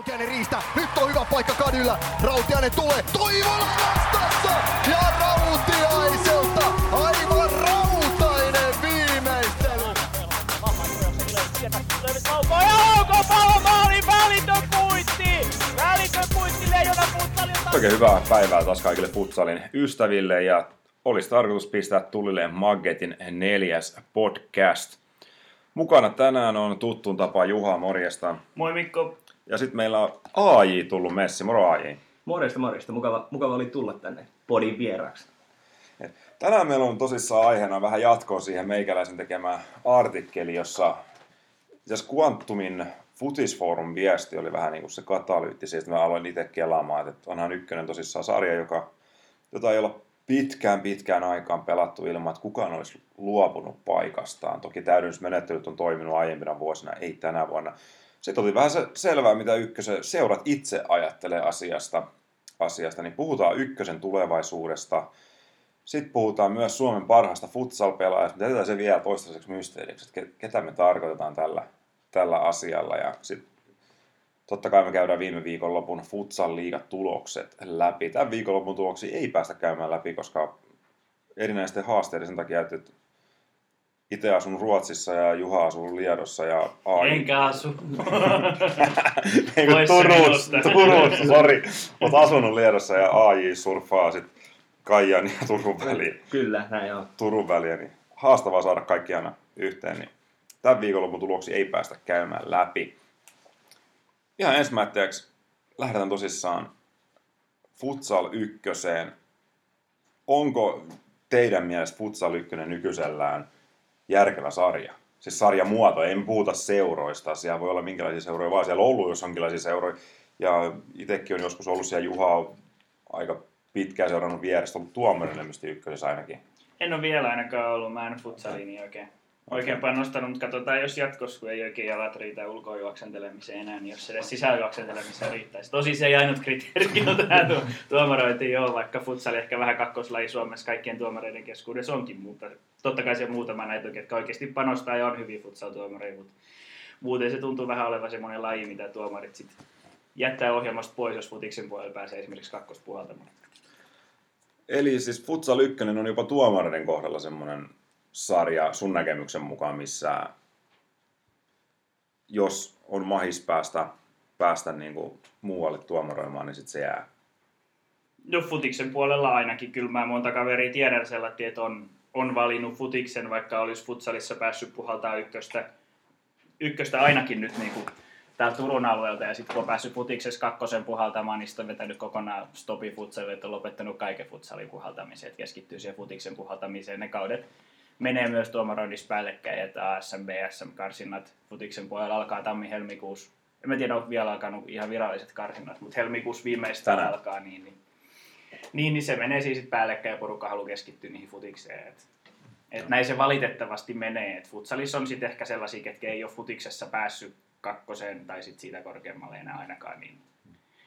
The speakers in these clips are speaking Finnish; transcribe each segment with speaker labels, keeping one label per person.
Speaker 1: Rautiainen riistä. Nyt on hyvä paikka Kadyllä. Rautiainen tulee. Toivola vastassa. Ja Rautiaiselta aivan rautainen viimeistely.
Speaker 2: Jouko Palomaali, välitön puitti! Välitön puitti Leijona futsalilta!
Speaker 3: Oikein hyvää päivää taas kaikille futsalin ystäville ja olisi tarkoitus pistää tulille Maggetin neljäs podcast. Mukana tänään on tuttuun tapaan Juha, morjesta.
Speaker 2: Moi Mikko.
Speaker 3: Ja sitten meillä on AJ tullut messi. Moro AJ.
Speaker 4: Morjesta, morjesta. Mukava, mukava oli tulla tänne podin vieraaksi.
Speaker 3: Tänään meillä on tosissaan aiheena vähän jatkoa siihen meikäläisen tekemään artikkeli, jossa jos Quantumin Futisforum viesti oli vähän niin kuin se katalyytti, siitä mä aloin itse kelaamaan, että onhan ykkönen tosissaan sarja, joka, jota ei olla pitkään pitkään aikaan pelattu ilman, että kukaan olisi luopunut paikastaan. Toki täydennysmenettelyt on toiminut aiempina vuosina, ei tänä vuonna. Sitten oli vähän se selvää, mitä ykkösen seurat itse ajattelee asiasta, asiasta, niin puhutaan ykkösen tulevaisuudesta. Sitten puhutaan myös Suomen parhaasta futsal-pelaajasta, jätetään se vielä toistaiseksi mysteeriksi, että ketä me tarkoitetaan tällä, tällä asialla. Ja sitten totta kai me käydään viime viikonlopun futsal tulokset läpi. Tämän viikonlopun tuloksia ei päästä käymään läpi, koska erinäisten haasteiden sen takia, että itse asun Ruotsissa ja Juha asuu Liedossa ja
Speaker 2: AI. Enkä asu.
Speaker 3: Ei kun Turussa, Turussa, sori. Oot asunut Liedossa ja AI surfaa sit Kaijan ja Turun väliin.
Speaker 4: Kyllä, näin on.
Speaker 3: Turun väliä, niin haastavaa saada kaikki aina yhteen. Niin tämän viikonlopun tuloksia ei päästä käymään läpi. Ihan ensimmäiseksi lähdetään tosissaan Futsal ykköseen. Onko teidän mielestä Futsal ykkönen nykyisellään – järkevä sarja. Siis sarjamuoto, en puhuta seuroista, siellä voi olla minkälaisia seuroja vaan, siellä on ollut jos onkinlaisia seuroja. Ja itsekin on joskus ollut siellä Juha aika pitkään seurannut vierestä, ollut tuomarina ykkösessä ainakin.
Speaker 2: En ole vielä ainakaan ollut, mä en futsaliin oikein oikein panostanut, mutta katsotaan, jos jatkossa, kun ei oikein jalat riitä ulkojuoksentelemiseen enää, niin jos edes sisäjuoksentelemiseen riittäisi. Tosi se ei ainut kriteeri, on tämä tuomarointi joo, vaikka futsali ehkä vähän kakkoslaji Suomessa kaikkien tuomareiden keskuudessa onkin, mutta totta kai se muutama näitä, jotka oikeasti panostaa ja on hyviä futsal-tuomareita, mutta muuten se tuntuu vähän olevan semmoinen laji, mitä tuomarit sitten jättää ohjelmasta pois, jos futiksen puolella pääsee esimerkiksi kakkospuhaltamaan.
Speaker 3: Eli siis Futsal 1 on jopa tuomareiden kohdalla semmoinen sarja sun näkemyksen mukaan, missä jos on mahis päästä, päästä niin kuin muualle tuomaroimaan, niin sitten se jää?
Speaker 2: No futiksen puolella ainakin. Kyllä mä monta kaveria tiedän sellainen, että on, on valinnut futiksen, vaikka olisi futsalissa päässyt puhaltaa ykköstä, ykköstä ainakin nyt niin kuin täällä Turun alueelta ja sitten kun on päässyt futiksessa kakkosen puhaltamaan, niin sitten on vetänyt kokonaan stopi futsalille, että on lopettanut kaiken futsalin puhaltamisen, että keskittyy siihen futiksen puhaltamiseen ne kaudet menee myös tuomaroinnissa päällekkäin, että ASM, BSM-karsinnat futiksen puolella alkaa tammi-helmikuussa. En mä tiedä, onko vielä alkanut ihan viralliset karsinnat, mutta helmikuussa viimeistään Tänään. alkaa, niin, niin, niin, niin, se menee siis päällekkäin ja porukka haluaa keskittyä niihin futikseen. Et, et näin se valitettavasti menee. Et futsalissa on sitten ehkä sellaisia, ketkä ei ole futiksessa päässyt kakkoseen tai sit siitä korkeammalle enää ainakaan. Niin.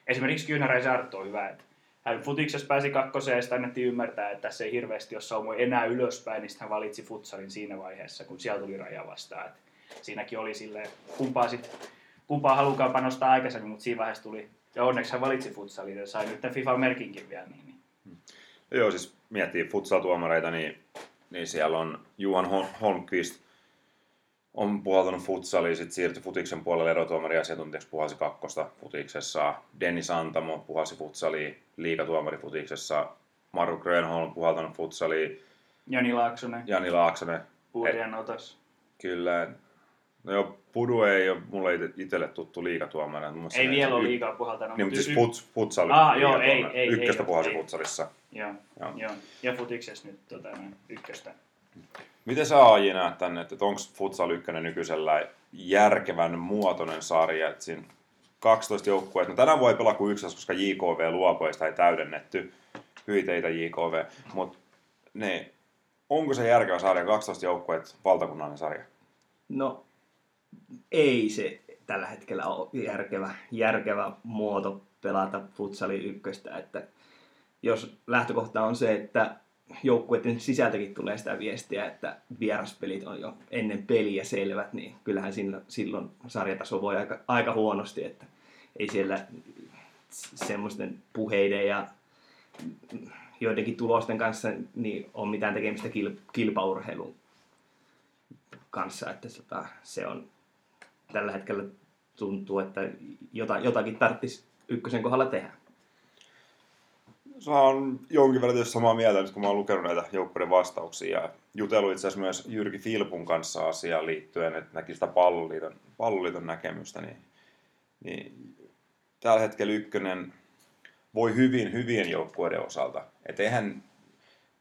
Speaker 2: Esimerkiksi Kyynäräisen Arttu on hyvä, että hän futiksessa pääsi kakkoseen ja sitä annettiin ymmärtää, että tässä ei hirveästi ole saumoja enää ylöspäin, niin hän valitsi futsalin siinä vaiheessa, kun siellä tuli raja vastaan. Et siinäkin oli silleen, kumpaa, sit, kumpaa halukaan panostaa aikaisemmin, mutta siinä vaiheessa tuli, ja onneksi hän valitsi futsalin ja sai nyt FIFA-merkinkin vielä. Niin, niin.
Speaker 3: Joo, siis miettii futsal-tuomareita, niin, niin siellä on Juhan Holmqvist, on puhaltanut futsalia, sitten siirtyi futiksen puolelle erotuomari asiantuntijaksi puhalsi kakkosta futiksessa. Dennis Antamo puhalsi futsalia liikatuomari futiksessa. Maru Grönholm puhaltanut futsalia.
Speaker 2: Jani Laaksonen.
Speaker 3: Jani Laaksonen.
Speaker 2: Puurian otas.
Speaker 3: Kyllä. No joo, Pudu ei ole mulle itselle tuttu liikatuomari.
Speaker 2: Ei vielä ole liikaa puhaltanut.
Speaker 3: Niin, mutta siis futs, futsal
Speaker 2: ah, joo, ei, ei,
Speaker 3: Ykköstä
Speaker 2: ei,
Speaker 3: puhalsi
Speaker 2: ei.
Speaker 3: futsalissa.
Speaker 2: Joo, joo. joo. Ja futiksessa nyt tota, ykköstä.
Speaker 3: Miten sä AJ näet tänne, että onko Futsal 1 nykyisellä järkevän muotoinen sarja, että siinä 12 joukkueet, no tänään voi pelaa kuin yksi, koska JKV luopui sitä ei täydennetty, hyiteitä JKV, mutta ne, onko se järkevä sarja, 12 joukkueet, valtakunnallinen sarja?
Speaker 4: No, ei se tällä hetkellä ole järkevä, järkevä muoto pelata futsali ykköstä, että jos lähtökohta on se, että joukkueiden sisältäkin tulee sitä viestiä, että vieraspelit on jo ennen peliä selvät, niin kyllähän silloin, silloin sarjataso voi aika, aika huonosti, että ei siellä semmoisten puheiden ja joidenkin tulosten kanssa niin on mitään tekemistä kil, kilpaurheilun kanssa, että tota, se on tällä hetkellä tuntuu, että jota, jotakin tarvitsisi ykkösen kohdalla tehdä.
Speaker 3: Se on jonkin verran tietysti samaa mieltä, kun mä oon lukenut näitä joukkueiden vastauksia ja jutellut itse asiassa myös Jyrki Filpun kanssa asiaan liittyen, että näki sitä palloliiton, palloliiton näkemystä, niin, niin tällä hetkellä ykkönen voi hyvin hyvien joukkueiden osalta. Että eihän,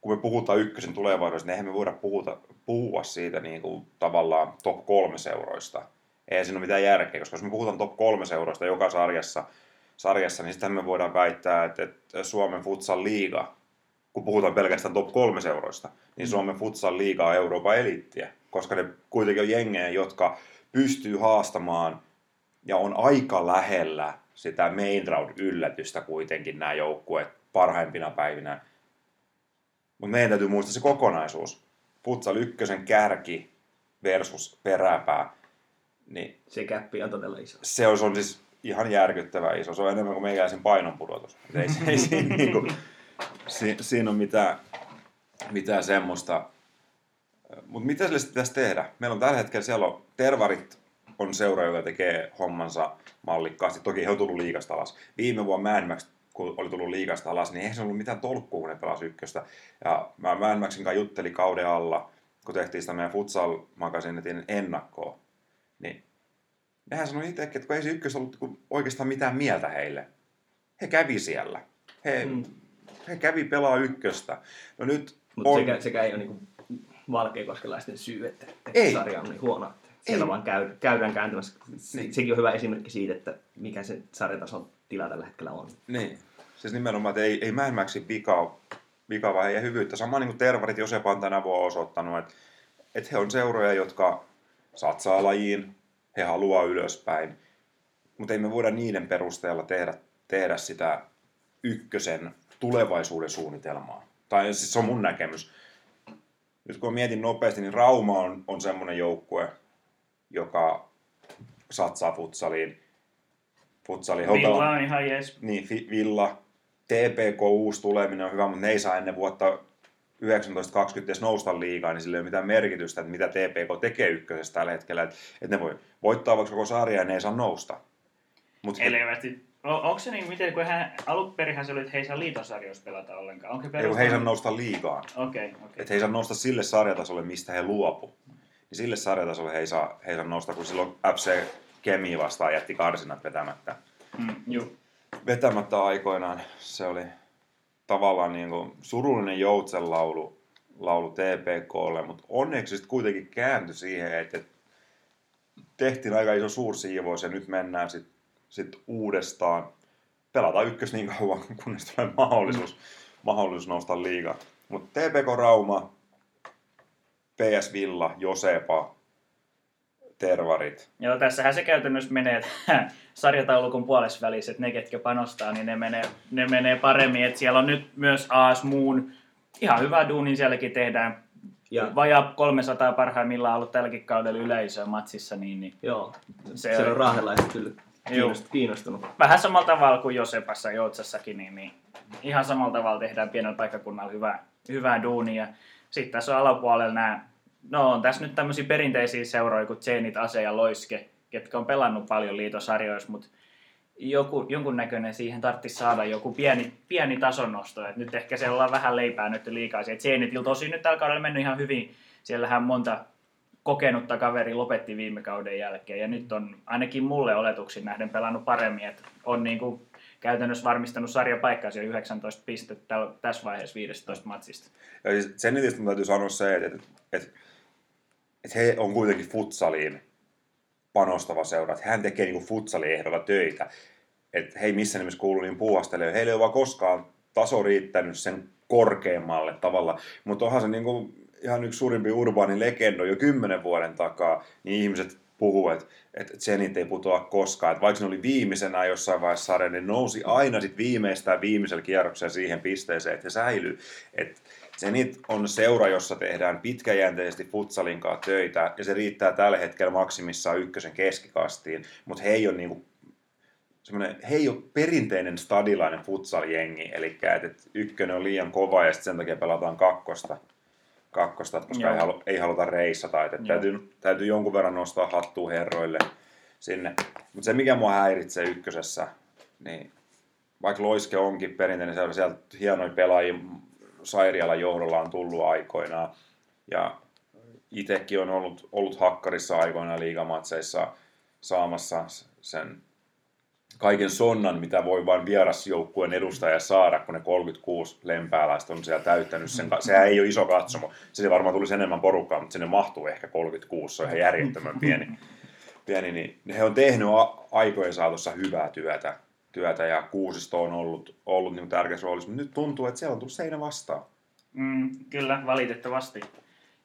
Speaker 3: kun me puhutaan ykkösen tulevaisuudesta, niin eihän me voida puhuta, puhua siitä niin kuin tavallaan top kolme seuroista. Ei siinä ole mitään järkeä, koska jos me puhutaan top kolme seuroista joka sarjassa, sarjassa niin sitten me voidaan väittää, että, että Suomen futsal liiga, kun puhutaan pelkästään top kolme seuroista, niin mm. Suomen futsal liiga on Euroopan eliittiä, koska ne kuitenkin on jengejä, jotka pystyy haastamaan ja on aika lähellä sitä main round-yllätystä kuitenkin nämä joukkueet parhaimpina päivinä. Mutta meidän täytyy muistaa se kokonaisuus. Futsal ykkösen kärki versus peräpää. Niin
Speaker 4: se käppi on todella iso.
Speaker 3: Se on, se on siis ihan järkyttävä iso. Se on enemmän kuin meikäläisen painonpudotus. Ei, ei siinä, niin kuin, si, siinä ole mitään, mitään semmoista. Mutta mitä sille pitäisi tehdä? Meillä on tällä hetkellä siellä on tervarit on seura, joka tekee hommansa mallikkaasti. Toki he on tullut liikasta alas. Viime vuonna Mad Max, kun oli tullut liikasta alas, niin eihän se ollut mitään tolkkua, kun ne pelasi ykköstä. Ja mä Mad Maxin kanssa juttelin kauden alla, kun tehtiin sitä meidän futsal magasinetin ennakkoa. Nehän sanoi itsekin, että kun ei se ykköstä ollut oikeastaan mitään mieltä heille. He kävi siellä. He, mm. he kävi pelaa ykköstä. No nyt
Speaker 4: Mutta on... sekä, sekä ei ole niinku valkeakoskelaisten syy, että, että ei. sarja on niin huono. Siellä ei. vaan käy, käydään kääntämässä. Niin. Sekin on hyvä esimerkki siitä, että mikä se sarjatason tila tällä hetkellä on.
Speaker 3: Niin. Siis nimenomaan, että ei, ei Mähmäksi vika, vika vai hyvyyttä. Sama niin kuin Tervarit Josepa on tänä vuonna osoittanut, että, että he on seuroja, jotka satsaa lajiin, he haluaa ylöspäin, mutta ei me voida niiden perusteella tehdä, tehdä sitä ykkösen tulevaisuuden suunnitelmaa. Tai siis se on mun näkemys. Nyt kun mietin nopeasti, niin Rauma on, on semmoinen joukkue, joka satsaa futsaliin.
Speaker 2: futsaliin. Villa on ihan jees.
Speaker 3: Niin, Villa. TPK uusi tuleminen on hyvä, mutta ne ei saa ennen vuotta 1920 edes nousta liigaa, niin sillä ei ole mitään merkitystä, että mitä TPK tekee ykkösessä tällä hetkellä. Että, että ne voi voittaa vaikka koko sarja ja ne ei saa nousta.
Speaker 2: Mut Elevästi. Onko se niin, miten, kun hän, alun se oli, että he ei saa liitosarjoissa pelata ollenkaan. Onko
Speaker 3: ei, kun he ei saa nousta liigaan.
Speaker 2: Okei, okay, okay.
Speaker 3: Että he ei saa nousta sille sarjatasolle, mistä he luopu niin sille sarjatasolle he ei saa, he ei saa nousta, kun silloin FC Kemi vastaan jätti karsinat vetämättä.
Speaker 2: Mm, juu.
Speaker 3: Vetämättä aikoinaan. Se oli tavallaan niin kuin surullinen joutsen laulu, laulu TPKlle, mutta onneksi sitten kuitenkin kääntyi siihen, että tehtiin aika iso suursiivous ja nyt mennään sitten sit uudestaan. Pelataan ykkös niin kauan, kunnes tulee mahdollisuus, mm. mahdollisuus nousta liigaan. Mutta TPK Rauma, PS Villa, Josepa, Tervarit.
Speaker 2: Joo, tässähän se käytännössä menee, että sarjataulukon puolessa välissä, että ne, ketkä panostaa, niin ne menee, ne menee paremmin. Että siellä on nyt myös AS Moon ihan hyvä duuni, sielläkin tehdään ja. vajaa 300 parhaimmillaan ollut tälläkin kaudella yleisöä matsissa. Niin, niin
Speaker 4: Joo, se siellä on raahelaiset kyllä kiinnostunut.
Speaker 2: Vähän samalla tavalla kuin Josepassa ja Joutsassakin, niin, niin ihan samalla tavalla tehdään pienellä paikkakunnalla hyvää, hyvää duunia. Sitten tässä on alapuolella nämä, no on tässä nyt tämmöisiä perinteisiä seuroja kuin Zenit, Ase ja Loiske, ketkä on pelannut paljon liitosarjoissa, mutta joku, jonkun näköinen siihen tarvitsisi saada joku pieni, pieni tasonnosto. Et nyt ehkä se ollaan vähän leipää nyt liikaa. Zenitillä tosi nyt tällä kaudella mennyt ihan hyvin. Siellähän monta kokenutta kaveri lopetti viime kauden jälkeen ja nyt on ainakin mulle oletuksin nähden pelannut paremmin. Et on niin kuin käytännössä varmistanut sarjapaikkaa jo 19 pistettä tässä vaiheessa 15 matsista.
Speaker 3: Ja siis sen niistä täytyy sanoa se, että, että, että, että he on kuitenkin futsaliin panostava seura. Että hän tekee niin futsaliin ehdolla töitä. Että he ei missään nimessä kuulu niin puuhastelemaan. Heillä ei ole vaan koskaan taso riittänyt sen korkeammalle tavalla. Mutta onhan se niin kuin ihan yksi suurimpi urbaani legendo jo kymmenen vuoden takaa, niin ihmiset puhuu, että, Zenit ei putoa koskaan. Että vaikka ne oli viimeisenä jossain vaiheessa sarja, niin nousi aina sit viimeistään viimeisellä kierroksella siihen pisteeseen, että he säilyy. Että Zenit on seura, jossa tehdään pitkäjänteisesti futsalin kanssa töitä, ja se riittää tällä hetkellä maksimissaan ykkösen keskikastiin, mutta he ei ole niinku semmoinen, he ei ole perinteinen stadilainen futsal-jengi, eli että et ykkönen on liian kova ja sitten sen takia pelataan kakkosta, kakkosta koska ei, halu, ei, haluta reissata. Että täytyy, täytyy jonkun verran nostaa hattua herroille sinne. Mutta se, mikä mua häiritsee ykkösessä, niin vaikka Loiske onkin perinteinen seura, sieltä hienoja pelaajia Sairialan johdolla on tullut aikoinaan. Ja itsekin on ollut, ollut hakkarissa aikoinaan liigamatseissa saamassa sen kaiken sonnan, mitä voi vain vierasjoukkueen edustaja saada, kun ne 36 lempääläistä on siellä täyttänyt sen. Sehän ei ole iso katsomo. Se varmaan tulisi enemmän porukkaa, mutta sinne mahtuu ehkä 36. Se on ihan järjettömän pieni. pieni niin he on tehnyt aikojen saatossa hyvää työtä työtä ja Kuusisto on ollut, ollut niin tärkeässä roolissa, mutta nyt tuntuu, että siellä on tullut seinä vastaan.
Speaker 2: Mm, kyllä, valitettavasti.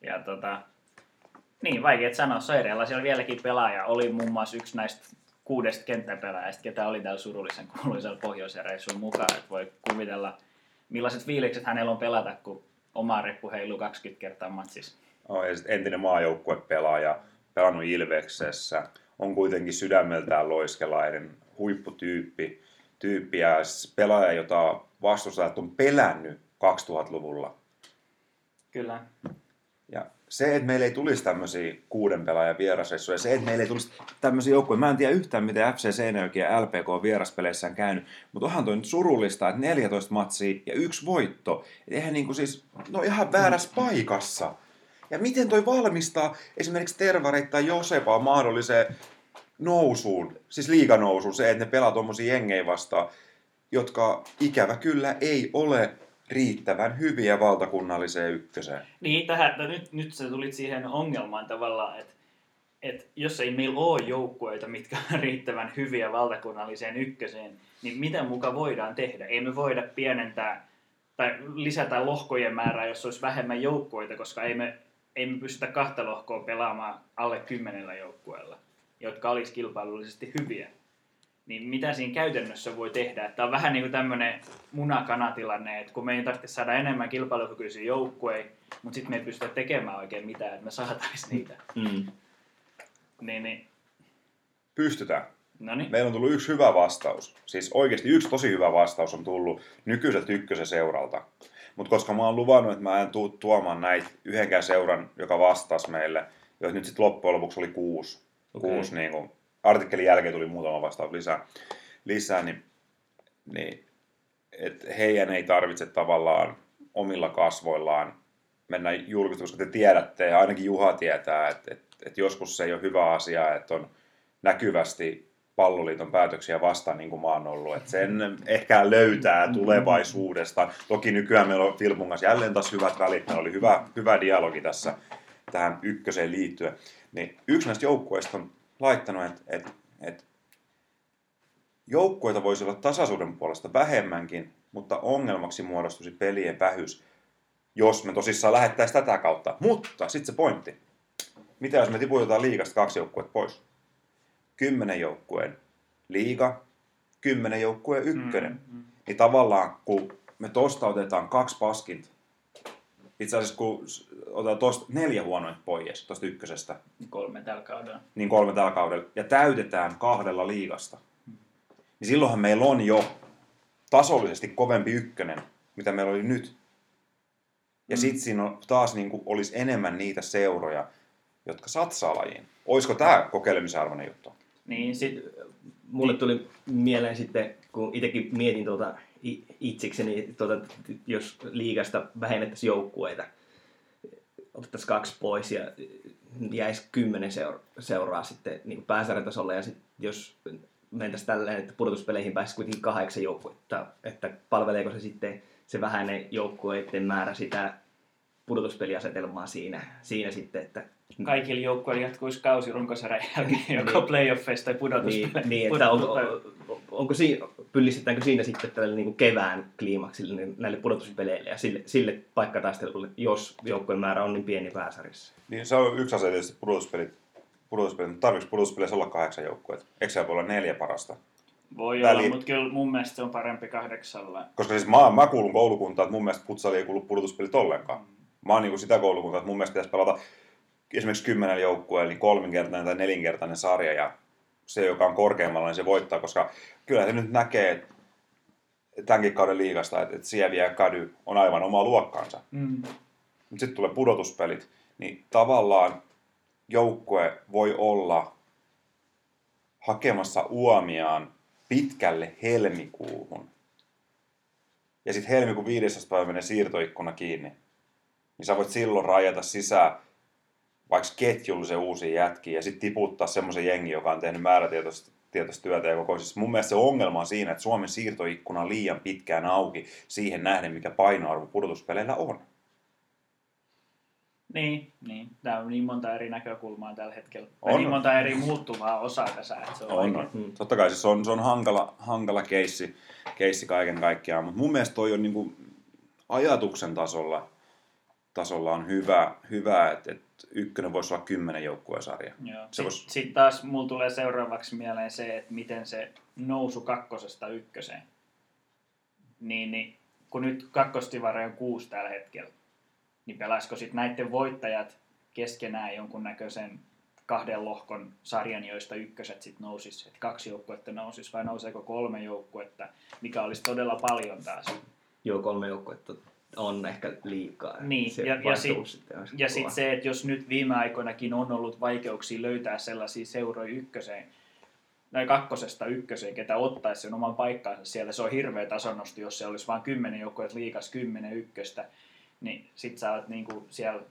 Speaker 2: Ja tota, niin, vaikea sanoa. Soireella siellä vieläkin pelaaja oli muun muassa yksi näistä kuudesta kenttäpelaajasta, ketä oli täällä surullisen kuuluisella reissun mukaan. Että voi kuvitella, millaiset fiilikset hänellä on pelata, kun oma reppu heiluu 20 kertaa matsissa.
Speaker 3: Oh, ja entinen maajoukkuepelaaja, pelannut Ilveksessä, on kuitenkin sydämeltään loiskelainen, huipputyyppi tyyppi ja pelaaja, jota vastustajat on pelännyt 2000-luvulla.
Speaker 2: Kyllä.
Speaker 3: Ja se, että meillä ei tulisi tämmöisiä kuuden pelaajan vierasreissuja, se, että meillä ei tulisi tämmöisiä joukkoja, mä en tiedä yhtään, miten FC Seinäjoki ja LPK on vieraspeleissä käynyt, mutta onhan toi nyt surullista, että 14 matsia ja yksi voitto. Et eihän niinku siis, no ihan väärässä paikassa. Ja miten toi valmistaa esimerkiksi Tervarit tai Josepaa mahdolliseen nousuun, siis liiganousuun, se, että ne pelaa tuommoisia jengejä vastaan, jotka ikävä kyllä ei ole riittävän hyviä valtakunnalliseen ykköseen.
Speaker 2: Niin, tähän, nyt, nyt sä tulit siihen ongelmaan tavallaan, että että jos ei meillä ole joukkueita, mitkä on riittävän hyviä valtakunnalliseen ykköseen, niin mitä muka voidaan tehdä? Ei me voida pienentää tai lisätä lohkojen määrää, jos olisi vähemmän joukkueita, koska ei me, ei me pystytä kahta lohkoa pelaamaan alle kymmenellä joukkueella jotka olisi kilpailullisesti hyviä. Niin mitä siinä käytännössä voi tehdä? Tämä on vähän niin kuin tämmöinen munakanatilanne, että kun me ei tarvitse saada enemmän kilpailukykyisiä joukkueita, mutta sitten me ei pystytä tekemään oikein mitään, että me saataisiin niitä. Mm. Niin, niin.
Speaker 3: Pystytään.
Speaker 2: Noniin.
Speaker 3: Meillä on tullut yksi hyvä vastaus. Siis oikeasti yksi tosi hyvä vastaus on tullut nykyiseltä ykkösen seuralta. Mutta koska mä oon luvannut, että mä en tuu tuomaan näitä yhdenkään seuran, joka vastasi meille, jos nyt sitten loppujen lopuksi oli kuusi, okay. kuusi niin kuin, artikkelin jälkeen tuli muutama vastaus lisää, lisää niin, niin et heidän ei tarvitse tavallaan omilla kasvoillaan mennä julkisesti, koska te tiedätte, ja ainakin Juha tietää, että, että, että joskus se ei ole hyvä asia, että on näkyvästi palloliiton päätöksiä vastaan, niin kuin mä oon ollut. Että sen ehkä löytää tulevaisuudesta. Toki nykyään meillä on Filmun kanssa jälleen taas hyvät välit. Meillä oli hyvä, hyvä dialogi tässä tähän ykköseen liittyen. Niin yksi näistä joukkueista on laittanut, että, että, että joukkueita voisi olla tasaisuuden puolesta vähemmänkin, mutta ongelmaksi muodostuisi pelien vähyys, jos me tosissaan lähettäisiin tätä kautta. Mutta sitten se pointti. Mitä jos me tiputetaan liigasta kaksi joukkuetta pois? Kymmenen joukkueen liiga, kymmenen joukkueen ykkönen. Mm, mm. Niin tavallaan, kun me tosta otetaan kaksi paskinta, itse asiassa kun otetaan tosta neljä huonointa pois tuosta ykkösestä.
Speaker 2: Kolme tällä kaudella.
Speaker 3: Niin kolme tällä kaudella. Ja täytetään kahdella liigasta. Niin silloinhan meillä on jo tasollisesti kovempi ykkönen, mitä meillä oli nyt. Ja mm. sitten siinä on, taas niin kuin, olisi enemmän niitä seuroja, jotka satsaa lajiin. Olisiko tämä kokeilemisen arvoinen juttu?
Speaker 4: Niin, sit, mulle tuli mieleen sitten, kun itsekin mietin tuota itsekseni, tuota, jos liigasta vähennettäisiin joukkueita, otettaisiin kaksi pois ja jäisi kymmenen seura- seuraa sitten niin pääsarjatasolle ja sitten jos mentäisiin tälleen, että pudotuspeleihin pääsisi kuitenkin kahdeksan joukkuetta, että palveleeko se sitten se vähäinen joukkueiden määrä sitä pudotuspeliasetelmaa siinä, siinä sitten, että
Speaker 2: kaikilla joukkueilla jatkuisi kausi runkosarjan jälkeen joko niin. playoffeista tai pudotuspeleissä.
Speaker 4: Niin, niin että onko, onko siinä, pyllistetäänkö siinä sitten tälle niin kuin kevään kliimaksille niin näille pudotuspeleille ja sille, sille paikkataistelulle, jos joukkojen määrä on niin pieni pääsarissa?
Speaker 3: Niin se on yksi asia tietysti pudotuspelit. pudotuspelit. Tarvitsetko pudotuspeleissä olla kahdeksan joukkueet? Eikö se voi olla neljä parasta?
Speaker 2: Voi Väli... olla, mutta kyllä mun mielestä se on parempi kahdeksalla.
Speaker 3: Koska siis mä, mä kuulun koulukuntaan, että mun mielestä futsali ei kuulu pudotuspelit ollenkaan. Mä oon niin sitä koulukuntaa, että mun mielestä pitäisi pelata esimerkiksi kymmenen joukkueella niin kolminkertainen tai nelinkertainen sarja ja se, joka on korkeammalla, niin se voittaa, koska kyllä se nyt näkee tämänkin kauden liigasta, että, että Sievi ja Kady on aivan oma luokkaansa.
Speaker 2: Mm.
Speaker 3: Mutta sitten tulee pudotuspelit, niin tavallaan joukkue voi olla hakemassa uomiaan pitkälle helmikuuhun. Ja sitten helmikuun 15. päivä menee siirtoikkuna kiinni. Niin sä voit silloin rajata sisään vaikka ketjullisen uusia jätkiä ja sitten tiputtaa semmoisen jengi, joka on tehnyt määrätietoista tietoista työtä ja koko siis mun mielestä se ongelma on siinä, että Suomen siirtoikkuna on liian pitkään auki siihen nähden, mikä painoarvo pudotuspeleillä on.
Speaker 2: Niin, niin. Tämä on niin monta eri näkökulmaa tällä hetkellä.
Speaker 3: On.
Speaker 2: On. Niin monta eri muuttuvaa osaa tässä, että se on,
Speaker 3: On, on. Totta kai siis se on, se on hankala, hankala keissi, keissi kaiken kaikkiaan, mutta mun mielestä toi on niinku ajatuksen tasolla, tasolla on hyvä, hyvä että, että ykkönen voisi olla kymmenen joukkueen sarja.
Speaker 2: Joo.
Speaker 3: Se
Speaker 2: Sitten
Speaker 3: vois-
Speaker 2: sit taas mulla tulee seuraavaksi mieleen se, että miten se nousu kakkosesta ykköseen. Niin, niin kun nyt kakkostivari on kuusi tällä hetkellä, niin pelaisiko sitten näiden voittajat keskenään jonkunnäköisen kahden lohkon sarjan, joista ykköset sitten nousis, että kaksi joukkuetta nousis, vai nouseeko kolme joukkuetta, mikä olisi todella paljon taas.
Speaker 4: Joo, kolme joukkuetta on ehkä liikaa.
Speaker 2: Niin,
Speaker 4: se
Speaker 2: ja- ja sit-
Speaker 4: sitten
Speaker 2: Ja sitten se, että jos nyt viime aikoinakin on ollut vaikeuksia löytää sellaisia seuroja ykköseen, tai kakkosesta ykköseen, ketä ottaisi sen oman paikkaansa siellä, se on hirveä tasonnosti, jos se olisi vain kymmenen joukkueet liikas, kymmenen ykköstä, niin sit sä oot niinku siellä,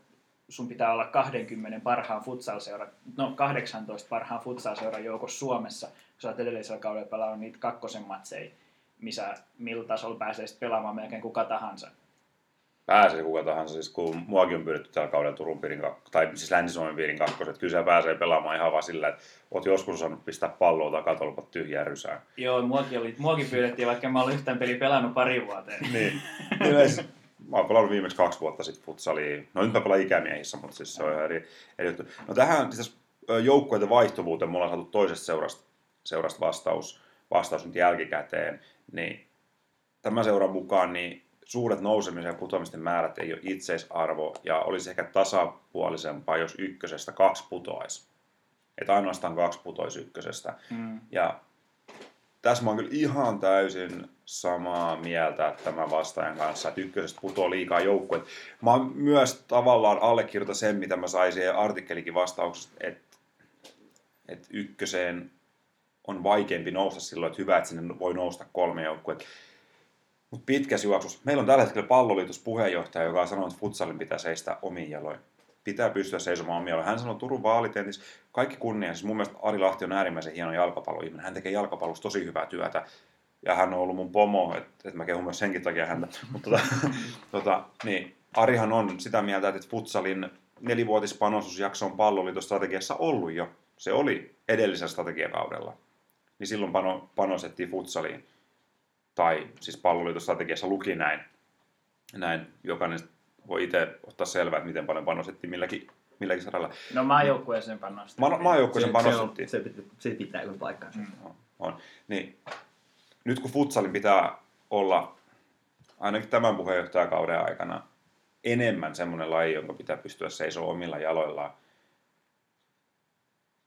Speaker 2: sun pitää olla 20 parhaan futsalseuran, no 18 parhaan futsalseuran joukossa Suomessa, kun sä oot edellisellä kaudella pelannut niitä kakkosen matseja, missä, millä tasolla pääsee sit pelaamaan melkein kuka tahansa.
Speaker 3: Pääsee kuka tahansa, siis kun muakin on pyydetty tällä kaudella Turun piirin, tai siis Länsi-Suomen piirin kakkoset, kyllä se pääsee pelaamaan ihan vaan sillä, että oot joskus osannut pistää palloa tai katolpat tyhjää rysään.
Speaker 2: Joo, muakin, oli, muakin pyydettiin, vaikka mä olen yhtään peliä pelannut pari vuoteen.
Speaker 3: Niin. siis, mä oon pelannut viimeksi kaksi vuotta sitten futsalia. No nyt mä pelaan ikämiehissä, mutta siis se on ihan eri, eri juttu. No tähän siis joukkueiden vaihtuvuuteen mulla on saatu toisesta seurasta, seurasta vastaus, vastaus nyt jälkikäteen. Niin tämän seuran mukaan niin suuret nousemisen ja putoamisten määrät ei ole itseisarvo ja olisi ehkä tasapuolisempaa, jos ykkösestä kaksi putoaisi. Että ainoastaan kaksi putoisi ykkösestä.
Speaker 2: Mm.
Speaker 3: Ja tässä mä oon kyllä ihan täysin samaa mieltä tämän vastaajan kanssa, että ykkösestä putoo liikaa joukkueet. Mä oon myös tavallaan allekirjoita sen, mitä mä sain siihen artikkelikin vastauksesta, että, että ykköseen on vaikeampi nousta silloin, että hyvä, että sinne voi nousta kolme joukkuetta. Mutta pitkässä juoksussa, meillä on tällä hetkellä palloliitos puheenjohtaja, joka on sanonut, että futsalin pitää seistä omiin jaloin. Pitää pystyä seisomaan omiin jaloin. Hän sanoi Turun vaalitentissä, kaikki kunnia. Siis mun mielestä Ari Lahti on äärimmäisen hieno jalkapalloihminen. Hän tekee jalkapallossa tosi hyvää työtä. Ja hän on ollut mun pomo, että, että mä kehun myös senkin takia häntä. Mutta tota, tota, niin, Arihan on sitä mieltä, että futsalin nelivuotispanostusjakso on palloliitostrategiassa ollut jo. Se oli edellisellä strategiakaudella. Niin silloin pano, panostettiin futsaliin. Tai siis palloliitostrategiassa luki näin. Näin jokainen voi itse ottaa selvää, että miten paljon panostettiin milläkin, milläkin saralla.
Speaker 2: No maajoukkueeseen panostaa.
Speaker 3: Ma- maajoukkueeseen
Speaker 4: se, se, on,
Speaker 3: panostettiin.
Speaker 4: se, pitää, se pitää kyllä paikkaansa. Mm.
Speaker 3: On, on. Niin, nyt kun futsalin pitää olla ainakin tämän puheenjohtajakauden aikana enemmän semmoinen laji, jonka pitää pystyä seisomaan omilla jaloillaan,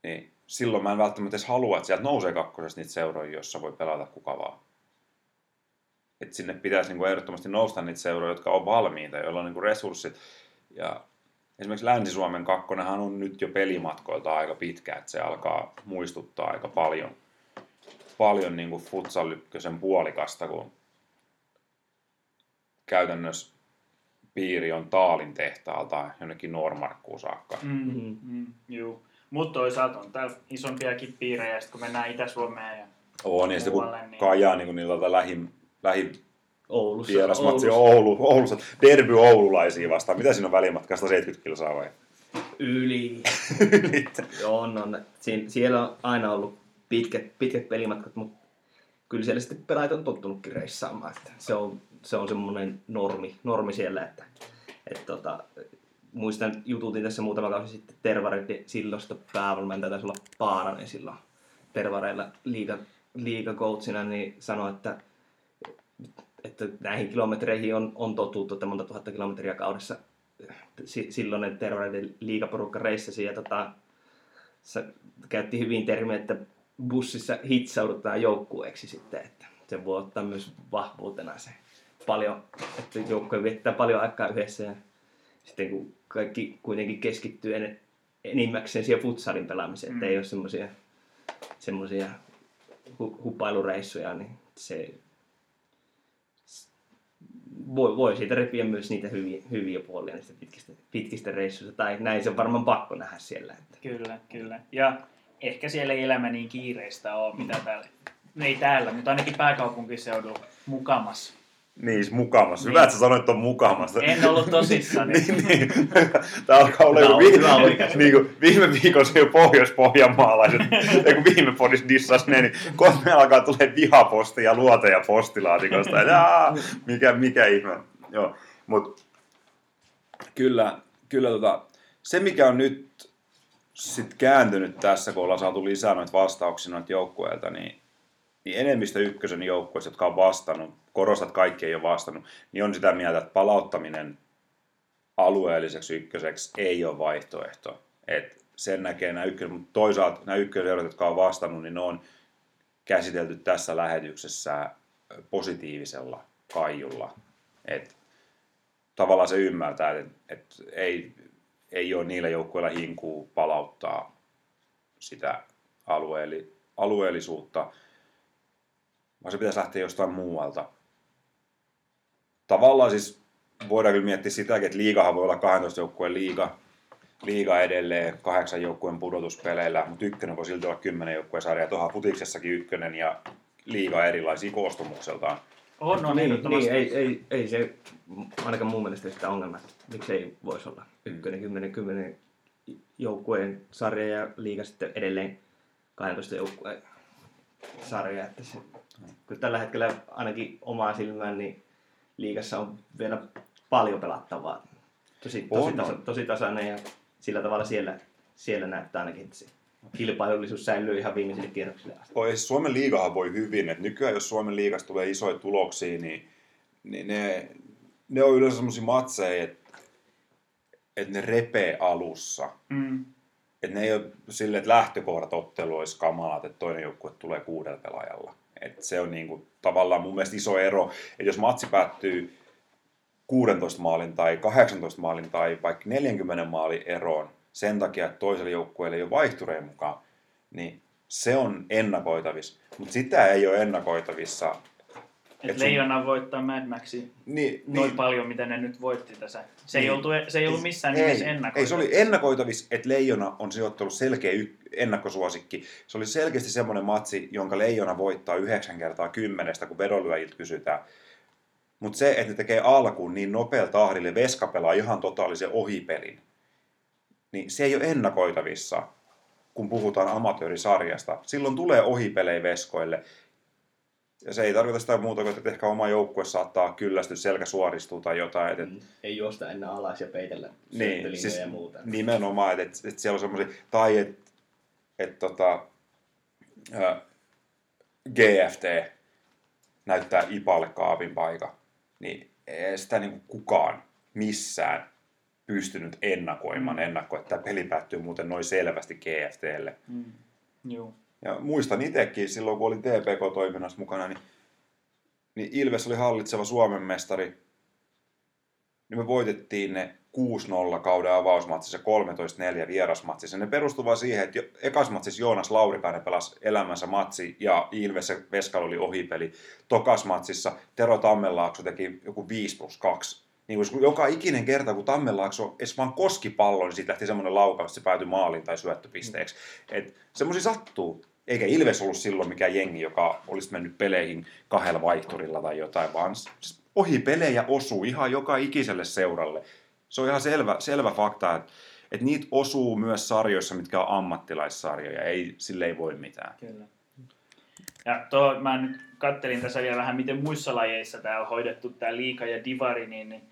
Speaker 3: niin silloin mä en välttämättä edes halua, että sieltä nousee kakkosesta niitä seuroja, jossa voi pelata kuka vaan. Että sinne pitäisi niinku ehdottomasti nousta niitä seuroja, jotka on valmiita, joilla on niinku resurssit. Ja esimerkiksi Länsi-Suomen kakkonenhan on nyt jo pelimatkoilta aika pitkä, että se alkaa muistuttaa aika paljon, paljon niin kuin futsal ykkösen puolikasta, kun käytännössä piiri on Taalin tehtaalta jonnekin Normarkkuun saakka.
Speaker 2: Mm, mm, juu. Mutta toisaalta on täällä isompiakin piirejä, ja sit kun mennään Itä-Suomeen ja
Speaker 3: On, ja sitten kun
Speaker 2: niin-
Speaker 3: Kajaa niin niillä lähi, lähi
Speaker 4: Oulussa.
Speaker 3: vierasmatsi. Oulu, Oulussa, derby oululaisia vastaan. Mitä siinä on välimatka? 170 kilsaa vai?
Speaker 4: Yli. on, on. Siin, siellä on aina ollut pitkät, pitkät pelimatkat, mutta kyllä siellä sitten pelaajat on tottunutkin reissaamaan. Että se on, se on semmoinen normi, normi siellä, että, että tota, muistan, jututin tässä muutama kausi sitten Tervareiden silloista päävalmentaja, taisi olla Paananen silloin Tervareilla liiga, liigakoutsina, niin sanoi, että, että näihin kilometreihin on, on totuttu, että monta tuhatta kilometriä kaudessa si- silloinen Tervareiden liigaporukka reissasi ja tota, se käytti hyvin termiä, että bussissa hitsaudutaan joukkueeksi sitten, että se voi ottaa myös vahvuutena se paljon, että joukkue viettää paljon aikaa yhdessä ja sitten kun kaikki kuitenkin keskittyy en, enimmäkseen siihen futsalin pelaamiseen, mm. että ei ole semmoisia semmoisia hu, hupailureissuja, niin se voi, voi siitä repiä myös niitä hyviä, hyviä puolia niistä pitkistä, pitkistä reissuista, tai näin se on varmaan pakko nähdä siellä. Että.
Speaker 2: Kyllä, kyllä. Ja ehkä siellä ei elämä niin kiireistä ole, mitä täällä. Ei täällä, mutta ainakin pääkaupunkiseudulla mukamas
Speaker 3: niin, mukamas. Hyvä, että sä sanoit ton mukamas.
Speaker 2: En ollut tosissaan.
Speaker 3: niin, niin. Tää alkaa olla jo viime, niin kuin, viime viikon se jo Pohjois-Pohjanmaalaiset, kun viime podissa dissas ne, niin kohta me alkaa tulee vihaposti ja luoteja postilaatikosta. Ja, mikä, mikä ihme. Joo, mut kyllä, kyllä tota, se mikä on nyt sit kääntynyt tässä, kun ollaan saatu lisää noita vastauksia noita joukkueilta, niin niin enemmistö ykkösen joukkueista, jotka on vastannut, korostat kaikki ei ole vastannut, niin on sitä mieltä, että palauttaminen alueelliseksi ykköseksi ei ole vaihtoehto. Et sen näkee nämä ykköset, mutta toisaalta nämä ykköseurat, jotka on vastannut, niin ne on käsitelty tässä lähetyksessä positiivisella kaijulla. Et tavallaan se ymmärtää, että et ei, ei ole niillä joukkueilla hinkuu palauttaa sitä alueelli, alueellisuutta vaan se pitäisi lähteä jostain muualta. Tavallaan siis voidaan kyllä miettiä sitäkin, että liigahan voi olla 12 joukkueen liiga, liiga edelleen, kahdeksan joukkueen pudotuspeleillä, mutta ykkönen voi silti olla kymmenen joukkueen sarja. Tuohan futiksessakin ykkönen ja liiga erilaisia koostumukseltaan.
Speaker 2: On, on
Speaker 4: niin, niin ei, ei, ei, se ainakaan mun mielestä sitä ongelmaa. Miksi ei voisi olla ykkönen, kymmenen, kymmenen joukkueen sarja ja liiga sitten edelleen 12 joukkueen sarja. Että se, kyllä tällä hetkellä ainakin omaa silmään, niin liigassa on vielä paljon pelattavaa. Tosi, tosi, tasa, tosi tasainen ja sillä tavalla siellä, siellä näyttää ainakin, että se kilpailullisuus säilyy ihan viimeisille kierroksille asti.
Speaker 3: Oi, Suomen liigahan voi hyvin. että nykyään jos Suomen liigasta tulee isoja tuloksia, niin, niin ne, ne on yleensä sellaisia matseja, että, että ne repee alussa. Mm. Että ne ei ole silleen, että lähtökohdat ottelu olisi kamalat, että toinen joukkue tulee kuudella pelaajalla. Et se on niinku tavallaan mun mielestä iso ero, että jos matsi päättyy 16 maalin tai 18 maalin tai vaikka 40 maalin eroon sen takia, että toiselle joukkueelle ei ole vaihtureen mukaan, niin se on ennakoitavissa. Mutta sitä ei ole ennakoitavissa
Speaker 2: et, et Leijona sun... voittaa Mad Maxi niin, noin niin. paljon, mitä ne nyt voitti tässä. Se niin. ei, ollut, se ei ollut missään ei, nimessä ennakoitavissa.
Speaker 3: Ei, se oli ennakoitavissa, että Leijona on sijoittanut selkeä y- ennakkosuosikki. Se oli selkeästi semmoinen matsi, jonka Leijona voittaa yhdeksän kertaa kymmenestä, kun vedonlyöjiltä kysytään. Mutta se, että ne tekee alkuun niin nopealla tahdilla, Veska pelaa ihan totaalisen ohipelin, niin se ei ole ennakoitavissa, kun puhutaan amatöörisarjasta. Silloin tulee ohipelejä Veskoille, ja se ei tarkoita sitä muuta kuin, että ehkä oma joukkue saattaa kyllästyä, selkä suoristuu tai jotain. Että, mm,
Speaker 4: ei juosta ennen alas ja peitellä
Speaker 3: niin,
Speaker 4: siis ja muuta.
Speaker 3: Nimenomaan, että, että, että siellä on semmoisia, tai että, että tota, ä, GFT näyttää Ipalle kaapin paikka, niin ei sitä niin kuin kukaan missään pystynyt ennakoimaan mm. ennakko, että tämä peli päättyy muuten noin selvästi GFTlle. Mm.
Speaker 2: Joo.
Speaker 3: Ja muistan itsekin silloin, kun olin TPK-toiminnassa mukana, niin, niin Ilves oli hallitseva Suomen mestari. Niin me voitettiin ne 6-0 kauden avausmatsissa 13-4 vierasmatsissa. Ne perustuvat siihen, että ekas matsissa Joonas Laurikainen pelasi elämänsä matsi ja Ilves Veskal oli ohipeli. Tokas matsissa Tero Tammenlaakso teki joku 5 plus 2. Niin kun joka ikinen kerta, kun Tammenlaakso edes vaan koski pallon, niin siitä lähti semmoinen laukaus, että se päätyi maaliin tai syöttöpisteeksi. Mm. Et semmoisia sattuu. Eikä Ilves ollut silloin mikään jengi, joka olisi mennyt peleihin kahdella vaihturilla tai jotain, vaan ohi pelejä osuu ihan joka ikiselle seuralle. Se on ihan selvä, selvä fakta, että, että niitä osuu myös sarjoissa, mitkä on ammattilaissarjoja. Ei, sille ei voi mitään.
Speaker 2: Kyllä. Ja tuo, mä nyt kattelin tässä vielä vähän, miten muissa lajeissa tämä on hoidettu, tämä liika ja divari, niin, niin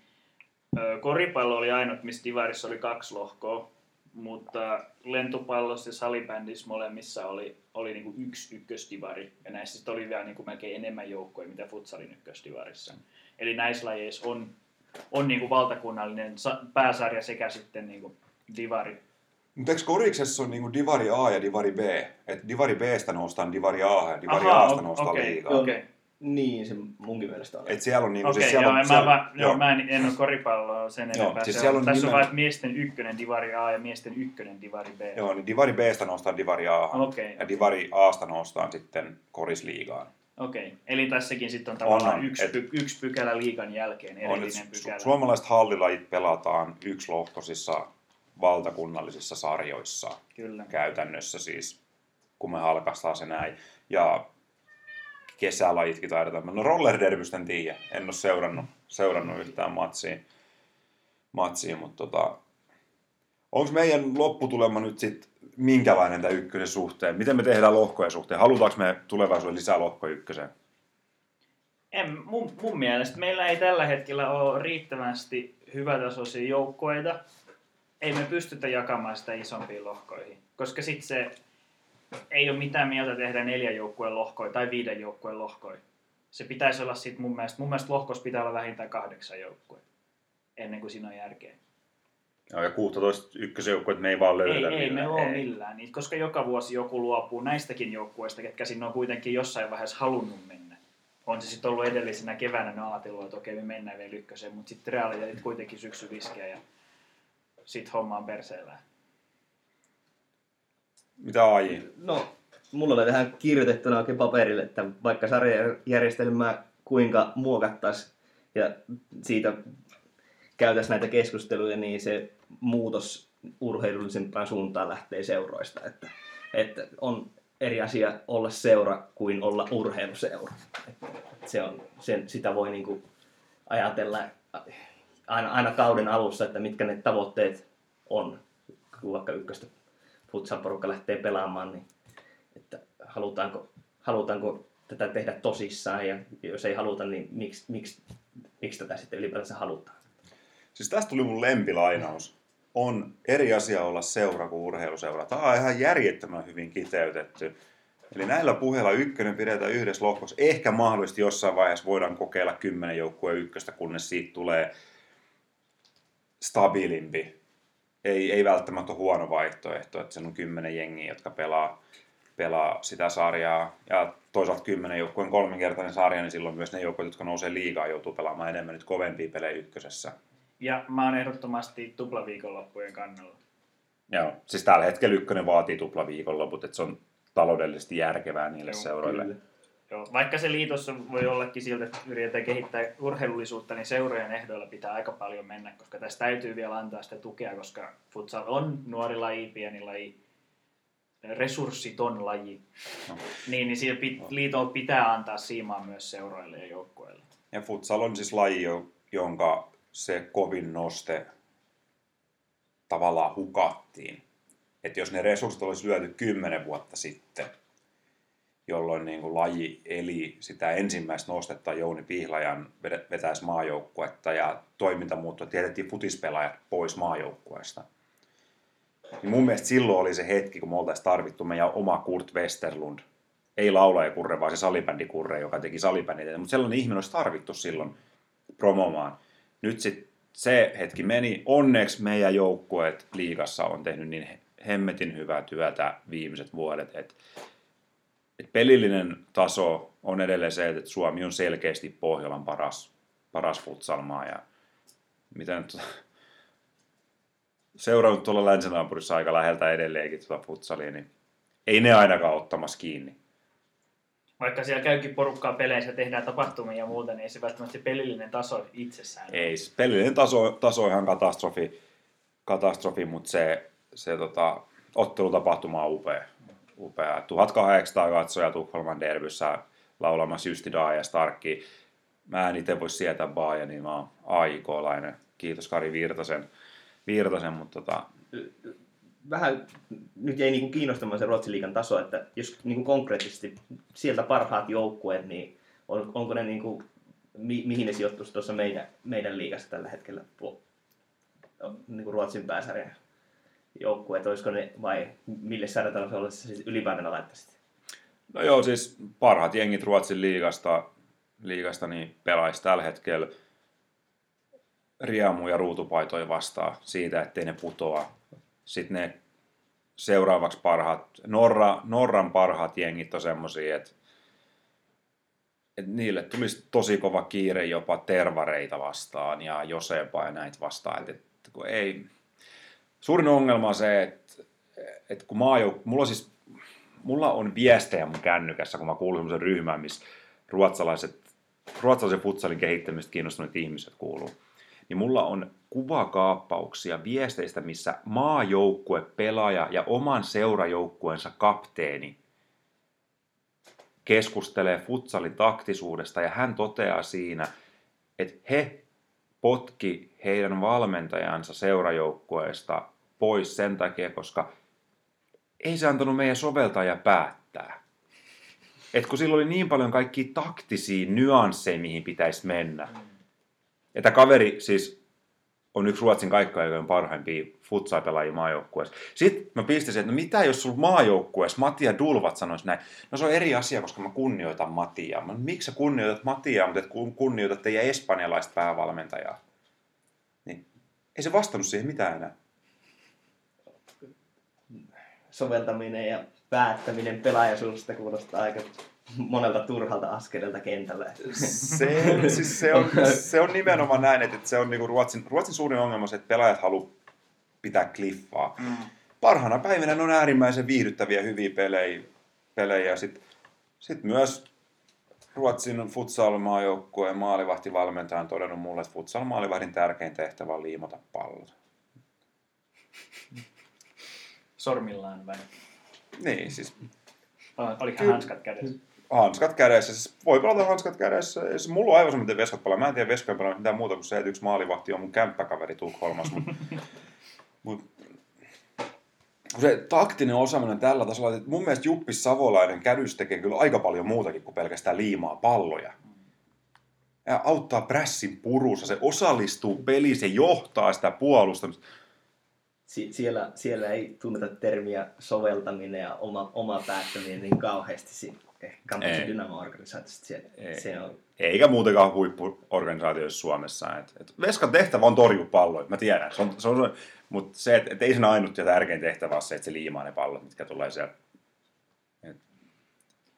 Speaker 2: koripallo oli ainut, missä divarissa oli kaksi lohkoa mutta lentopallossa ja salibändissä molemmissa oli, oli niin kuin yksi ykkösdivari, ja näissä oli vielä niin kuin melkein enemmän joukkoja, mitä futsalin ykkösdivarissa. Eli näissä lajeissa on, on niin kuin valtakunnallinen pääsarja sekä sitten niin kuin divari.
Speaker 3: Mutta eikö Koriksessa on niinku Divari A ja Divari B? Että Divari Bstä noustaan Divari A ja Divari
Speaker 2: Ahaa,
Speaker 3: Asta noustaan
Speaker 2: okei,
Speaker 3: liigaa.
Speaker 2: Okei,
Speaker 4: Niin, se munkin mielestä on.
Speaker 3: Et siellä on niinku,
Speaker 2: okei,
Speaker 3: siis siellä
Speaker 2: joo,
Speaker 3: on,
Speaker 2: en, mä,
Speaker 3: siellä,
Speaker 2: vaan, joo,
Speaker 3: joo.
Speaker 2: mä en, en ole koripalloa sen
Speaker 3: Joo,
Speaker 2: enempää.
Speaker 3: siis siellä
Speaker 2: on,
Speaker 3: on
Speaker 2: tässä on
Speaker 3: nimen-
Speaker 2: vain miesten ykkönen Divari A ja miesten ykkönen Divari B.
Speaker 3: Joo, niin Divari Bstä noustaan Divari A.
Speaker 2: Okei,
Speaker 3: Ja Divari Asta noustaan sitten Korisliigaan.
Speaker 2: Okei. Eli tässäkin sitten on tavallaan
Speaker 3: On, on,
Speaker 2: yksi,
Speaker 3: et-
Speaker 2: py, yksi pykälä liigan jälkeen,
Speaker 3: On,
Speaker 2: erillinen
Speaker 3: su-
Speaker 2: pykälä.
Speaker 3: suomalaiset hallilajit pelataan yksilohkoisissa valtakunnallisissa sarjoissa
Speaker 2: Kyllä.
Speaker 3: käytännössä siis, kun me halkastaan se näin. Ja kesälajitkin taidetaan. No roller derbystä en tiedä. En ole seurannut, seurannut yhtään matsiin, matsiin mutta tota, onko meidän lopputulema nyt sitten minkälainen tämä ykkösen suhteen? Miten me tehdään lohkojen suhteen? Halutaanko me tulevaisuudessa lisää lohko ykköseen?
Speaker 2: En, mun, mun mielestä meillä ei tällä hetkellä ole riittävästi hyvätasoisia joukkoita. Ei me pystytä jakamaan sitä isompiin lohkoihin, koska sitten se ei ole mitään mieltä tehdä neljän joukkueen lohkoja tai viiden joukkueen lohkoja. Se pitäisi olla sitten mun mielestä, mun mielestä lohkossa pitää olla vähintään kahdeksan joukkueen ennen kuin siinä on järkeä.
Speaker 3: Joo, ja 16 ykkösjoukkueet me ei vaan
Speaker 2: Ei,
Speaker 3: löydetä
Speaker 2: ei me
Speaker 3: millään.
Speaker 2: ole millään niitä, koska joka vuosi joku luopuu näistäkin joukkueista, ketkä sinne on kuitenkin jossain vaiheessa halunnut mennä. On se sitten ollut edellisenä keväänä ne ajatellut, että okei me mennään vielä ykköseen, mutta sitten realiteetit kuitenkin syksy viskeä ja sitten homma on perseellään.
Speaker 3: Mitä AI?
Speaker 4: No, mulla oli tähän kirjoitettuna oikein paperille, että vaikka sarjajärjestelmää kuinka muokattaisiin ja siitä käytäisiin näitä keskusteluja, niin se muutos urheilullisempaan suuntaan lähtee seuroista. Että, että on eri asia olla seura kuin olla urheiluseura. Että se on, sen, sitä voi niinku ajatella aina, aina kauden alussa, että mitkä ne tavoitteet on, kun vaikka ykköstä futsal-porukka lähtee pelaamaan, niin että halutaanko, halutaanko tätä tehdä tosissaan ja jos ei haluta, niin miksi, miksi, miksi tätä sitten ylipäätänsä halutaan?
Speaker 3: Siis tästä tuli mun lempilainaus. On eri asia olla seura kuin urheiluseura. Tämä on ihan järjettömän hyvin kiteytetty. Eli näillä puheilla ykkönen pidetään yhdessä lohkossa. Ehkä mahdollisesti jossain vaiheessa voidaan kokeilla kymmenen joukkueen ykköstä, kunnes siitä tulee stabiilimpi. Ei, ei välttämättä ole huono vaihtoehto, että se on kymmenen jengiä, jotka pelaa, pelaa sitä sarjaa. Ja toisaalta kymmenen joukkueen kolminkertainen sarja, niin silloin myös ne joukkueet, jotka nousee liigaa, joutuu pelaamaan enemmän nyt kovempia pelejä ykkösessä.
Speaker 2: Ja mä oon ehdottomasti tuplaviikonloppujen kannalla.
Speaker 3: Joo, siis tällä hetkellä ykkönen vaatii tupla viikonloput, että se on taloudellisesti järkevää niille
Speaker 2: Joo,
Speaker 3: seuroille.
Speaker 4: Kyllä.
Speaker 2: Joo, vaikka se liitossa voi ollakin siltä, että yritetään kehittää urheilullisuutta, niin seurojen ehdoilla pitää aika paljon mennä, koska tässä täytyy vielä antaa sitä tukea, koska futsal on nuori laji, pieni laji, resurssiton laji.
Speaker 3: No.
Speaker 2: Niin, niin siellä pit, liiton pitää antaa siimaa myös seuroille ja joukkueille.
Speaker 3: Ja futsal on siis laji, jo- jonka se kovin noste tavallaan hukattiin. Että jos ne resurssit olisi lyöty kymmenen vuotta sitten, jolloin niin kuin laji eli sitä ensimmäistä nostetta Jouni Pihlajan vetäisi maajoukkuetta ja toiminta muuttui, että jätettiin futispelaajat pois maajoukkueesta. Niin mun mielestä silloin oli se hetki, kun me oltaisiin tarvittu meidän oma Kurt Westerlund. Ei laulajakurre, vaan se salibändikurre, joka teki salibänditä. Mutta sellainen ihminen olisi tarvittu silloin promomaan. Nyt sit se hetki meni. Onneksi meidän joukkueet liigassa on tehnyt niin he- hemmetin hyvää työtä viimeiset vuodet, että et pelillinen taso on edelleen se, että Suomi on selkeästi Pohjolan paras, paras futsalmaa ja mitä nyt seurannut tuolla länsinaapurissa aika läheltä edelleenkin tuota futsalia, niin ei ne ainakaan ottamassa kiinni.
Speaker 2: Vaikka siellä käykin porukkaa peleissä, tehdään tapahtumia ja muuta, niin ei se välttämättä se pelillinen taso itsessään.
Speaker 3: Ei, se pelillinen taso, taso on ihan katastrofi, katastrofi mutta se, se tota, ottelutapahtuma on upea. upea. 1800 katsoja Tukholman derbyssä laulamassa Justi Daa ja Starkki. Mä en itse voi sietää Baaja, niin mä oon AIK-lainen. Kiitos Kari Virtasen, Virtasen mutta tota,
Speaker 4: Vähän nyt jäi niinku kiinnostamaan se Ruotsin liigan taso, että jos niinku konkreettisesti sieltä parhaat joukkueet, niin on, onko ne niinku, mi, mihin ne sijoittuisi tuossa meidän, meidän liigassa tällä hetkellä niinku Ruotsin pääsarjan joukkueet, olisiko ne vai mille sarjatasolle se siis ylipäätänä laittaisit?
Speaker 3: No joo, siis parhaat jengit Ruotsin liigasta, liigasta niin pelaisi tällä hetkellä riemuja ruutupaitoja vastaan siitä, ettei ne putoa. Sitten ne seuraavaksi parhaat, Norra, Norran parhaat jengit on semmosia, että että niille tulisi tosi kova kiire jopa tervareita vastaan ja Josepa ja näitä vastaan. Että, että kun ei... Suurin ongelma on se, että, että kun maajouk... Mulla siis mulla on viestejä mun kännykässä, kun mä kuulun semmoisen ryhmään, missä ruotsalaiset, ruotsalaisen futsalin kehittämistä kiinnostuneet ihmiset kuuluu. Niin mulla on kuvakaappauksia viesteistä, missä maajoukkue, pelaaja ja oman seurajoukkueensa kapteeni keskustelee futsalin taktisuudesta ja hän toteaa siinä, että he potki heidän valmentajansa seurajoukkueesta pois sen takia, koska ei se antanut meidän soveltaja päättää. Et kun sillä oli niin paljon kaikki taktisia nyansseja, mihin pitäisi mennä. Että kaveri siis on yksi Ruotsin kaikkaikojen parhaimpia futsal-pelaajia maajoukkueessa. Sitten mä pistäisin, että no mitä jos sulla maajoukkueessa Matia Dulvat sanoisi näin. No se on eri asia, koska mä kunnioitan Matiaa. Mä, miksi sä kunnioitat Matiaa, mutta et kunnioitat teidän espanjalaista päävalmentajaa? Niin ei se vastannut siihen mitään enää
Speaker 4: soveltaminen ja päättäminen pelaajasuusta kuulostaa aika monelta turhalta askeleelta kentällä.
Speaker 3: Se, siis se, on, se on nimenomaan näin, että se on niinku Ruotsin, Ruotsin suurin ongelma se, että pelaajat haluaa pitää kliffaa. Mm. Parhaana päivinä ne on äärimmäisen viihdyttäviä, hyviä pelejä. pelejä. Sitten sit myös Ruotsin futsal-maajoukkueen maalivahtivalmentaja on todennut mulle, että futsal-maalivahdin tärkein tehtävä on liimata pallot
Speaker 2: sormillaan vai?
Speaker 3: Niin, siis...
Speaker 2: Oliko hanskat kädessä?
Speaker 3: Hanskat kädessä. Siis voi pelata hanskat kädessä. Siis mulla on aivan sama, miten veskat pelaa. Mä en tiedä veskojen pelaa mitään muuta kuin se, että yksi maalivahti on mun kämppäkaveri Tukholmassa. Mut, mut, se taktinen osaaminen tällä tasolla, että mun mielestä Juppi Savolainen kädys tekee kyllä aika paljon muutakin kuin pelkästään liimaa palloja. Ja auttaa prässin purussa, se osallistuu peliin, se johtaa sitä puolustamista
Speaker 4: si- siellä, siellä ei tunneta termiä soveltaminen ja oma, oma päättäminen niin kauheasti ehkä kampuksen Dynamo-organisaatiosta. Se,
Speaker 3: ei. se on... Eikä muutenkaan huippuorganisaatioissa Suomessa. Et, et Veskan tehtävä on torjua palloja, mä tiedän. Se on, se on, mutta se, että et ei sen ainut ja tärkein tehtävä ole se, että se liimaa ne pallot, mitkä tulee sieltä.
Speaker 2: Et...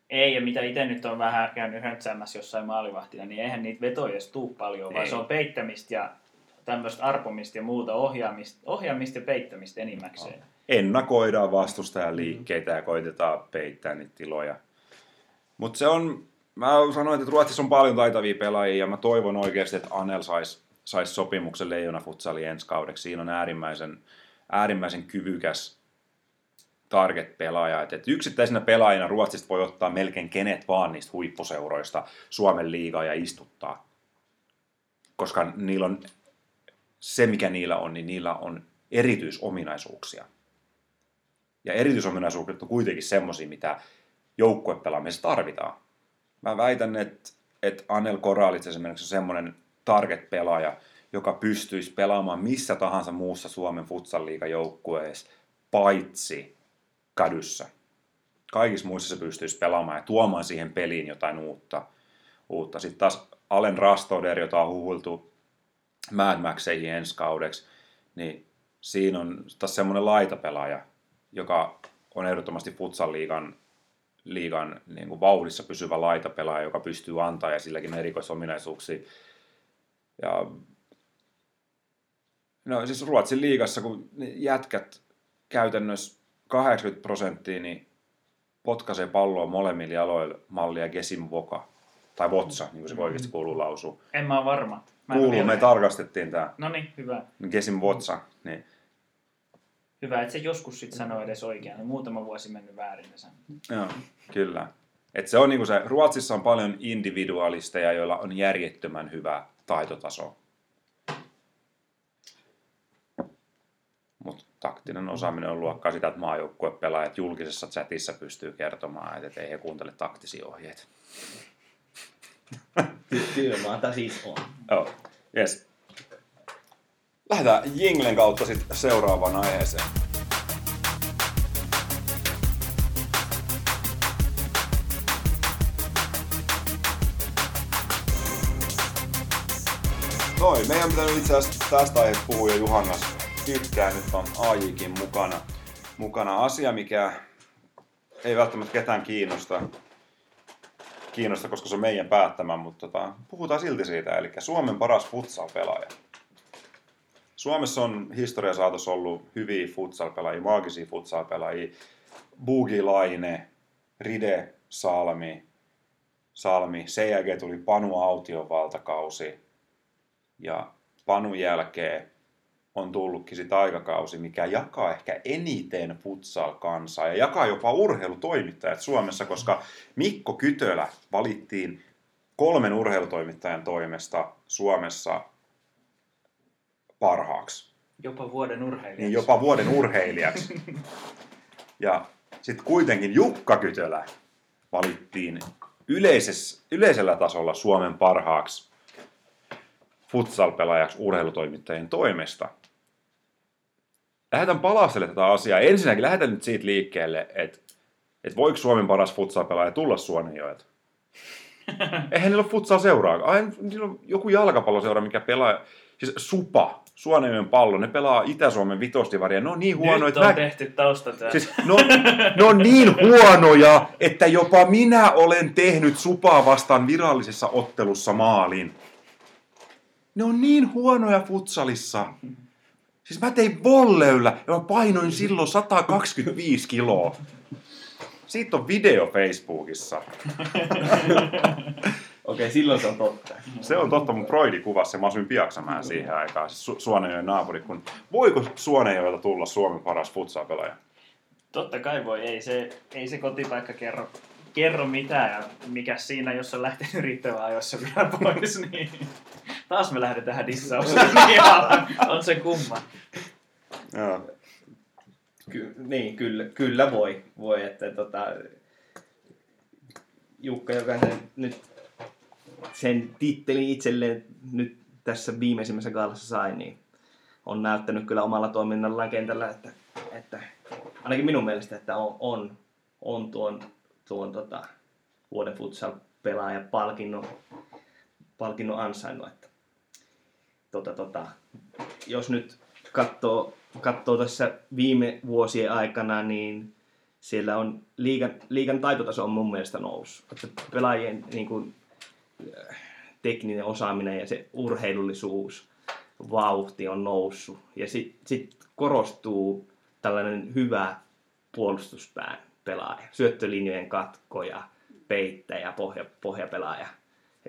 Speaker 2: Ei, ja mitä itse nyt on vähän käynyt höntsäämässä jossain maalivahtina, niin eihän niitä vetoja tuu paljon, ei. vaan se on peittämistä ja tämmöistä arpomista ja muuta ohjaamista, ohjaamista ja peittämistä enimmäkseen. No.
Speaker 3: Ennakoidaan vastustajan liikkeitä ja koitetaan peittää niitä tiloja. Mutta se on, mä sanoin, että Ruotsissa on paljon taitavia pelaajia ja mä toivon oikeasti, että Anel saisi sais sopimuksen Leijona Futsali ensi kaudeksi. Siinä on äärimmäisen, äärimmäisen kyvykäs target-pelaaja. Et, yksittäisenä pelaajina Ruotsista voi ottaa melkein kenet vaan niistä huippuseuroista Suomen liigaa ja istuttaa. Koska niillä on se, mikä niillä on, niin niillä on erityisominaisuuksia. Ja erityisominaisuudet on kuitenkin semmoisia, mitä joukkuepelaamisessa tarvitaan. Mä väitän, että, että Anel Koralits esimerkiksi on semmoinen target-pelaaja, joka pystyisi pelaamaan missä tahansa muussa Suomen futsal joukkueessa, paitsi kadussa. Kaikissa muissa se pystyisi pelaamaan ja tuomaan siihen peliin jotain uutta. uutta. Sitten taas Allen Rastoder, jota on huhultu Mad Maxeihin ensi kaudeksi, niin siinä on taas semmoinen laitapelaaja, joka on ehdottomasti futsal liigan, niin kuin vauhdissa pysyvä laitapelaaja, joka pystyy antaa ja silläkin on erikoisominaisuuksia. Ja no siis Ruotsin liigassa, kun jätkät käytännössä 80 prosenttia, niin potkaisee palloa molemmilla jaloilla mallia Gesim Voka. Tai Votsa, niin kuin se oikeasti kuuluu lausua.
Speaker 2: En mä ole varma.
Speaker 3: Mä kuuluu, me tarkastettiin tämä.
Speaker 2: No niin, hyvä.
Speaker 3: Gesim Votsa, niin.
Speaker 2: Hyvä, että se joskus sitten sanoo edes oikein. Niin muutama vuosi mennyt väärin
Speaker 3: ne Joo, kyllä. Et se on niinku se, Ruotsissa on paljon individualisteja, joilla on järjettömän hyvä taitotaso. Mutta taktinen osaaminen on luokkaa sitä, että maajoukkuepelaajat julkisessa chatissa pystyy kertomaan, että ei he kuuntele taktisia ohjeita.
Speaker 4: Työmaata siis on.
Speaker 3: Joo, yes. Lähdetään Jinglen kautta sitten seuraavaan aiheeseen. Noi, meidän pitää itse asiassa tästä aiheesta puhua jo Juhannas pitkään, nyt on AJkin mukana. mukana asia, mikä ei välttämättä ketään kiinnosta, kiinnosta koska se on meidän päättämä, mutta tota, puhutaan silti siitä, eli Suomen paras futsal-pelaaja. Suomessa on historia saatossa ollut hyviä futsal-pelaajia, maagisia futsal-pelaajia. Bugi Laine, Ride Salmi, Salmi. Sen jälkeen tuli Panu Aution valtakausi. Ja Panun jälkeen on tullutkin sit aikakausi, mikä jakaa ehkä eniten futsal-kansaa ja jakaa jopa urheilutoimittajat Suomessa, koska Mikko Kytölä valittiin kolmen urheilutoimittajan toimesta Suomessa parhaaksi.
Speaker 2: Jopa vuoden urheilijaksi.
Speaker 3: Niin jopa vuoden urheilijaksi. Ja sitten kuitenkin Jukka Kytölä valittiin yleisessä, yleisellä tasolla Suomen parhaaksi futsal-pelaajaksi urheilutoimittajien toimesta. Lähdetään palastelemaan tätä asiaa. Ensinnäkin lähdetään nyt siitä liikkeelle, että, että voiko Suomen paras futsal-pelaaja tulla Suonenjoelta? Eihän niillä ole futsal seuraa. Ai, niillä on joku jalkapalloseura, mikä pelaa. Siis Supa, Suonenjoen pallo, ne pelaa Itä-Suomen vitostivaria. Ne on niin huono,
Speaker 2: Nyt
Speaker 3: että
Speaker 2: on
Speaker 3: mä...
Speaker 2: tehty taustatyö.
Speaker 3: Siis, no, ne on niin huonoja, että jopa minä olen tehnyt Supaa vastaan virallisessa ottelussa maalin. Ne on niin huonoja futsalissa. Siis mä tein volleyllä ja mä painoin silloin 125 kiloa. Siitä on video Facebookissa.
Speaker 4: Okei, silloin se on totta.
Speaker 3: Se on totta, mun Broidi kuvasi sen, mä asuin Piaksamäen siihen aikaan, siis Su- Suonenjoen naapuri. Kun, voiko Suonenjoelta tulla Suomen paras futsal-pelaaja?
Speaker 2: Totta kai voi, ei se, ei se kotipaikka kerro, kerro mitään. Ja mikä siinä, jos on lähtenyt riittävän ajoissa vielä pois, niin taas me lähdetään dissaukseen. on se kumma.
Speaker 3: Joo.
Speaker 4: Ky- niin, kyllä, kyllä voi. voi että, tota, Jukka, joka nyt sen tittelin itselleen nyt tässä viimeisimmässä gaalassa sai, niin on näyttänyt kyllä omalla toiminnallaan kentällä, että, että ainakin minun mielestä, että on, on, on tuon, tuon tota, vuoden futsal-pelaaja palkinnon, palkinnon ansainnut. Että, tota, tota, jos nyt katsoo, katsoo tässä viime vuosien aikana, niin siellä on liigan, liigan taitotaso on mun mielestä noussut. Että pelaajien niin kuin, tekninen osaaminen ja se urheilullisuus, vauhti on noussut. Ja sitten sit korostuu tällainen hyvä puolustuspään pelaaja, syöttölinjojen katkoja, peittäjä, pohja, pohjapelaaja.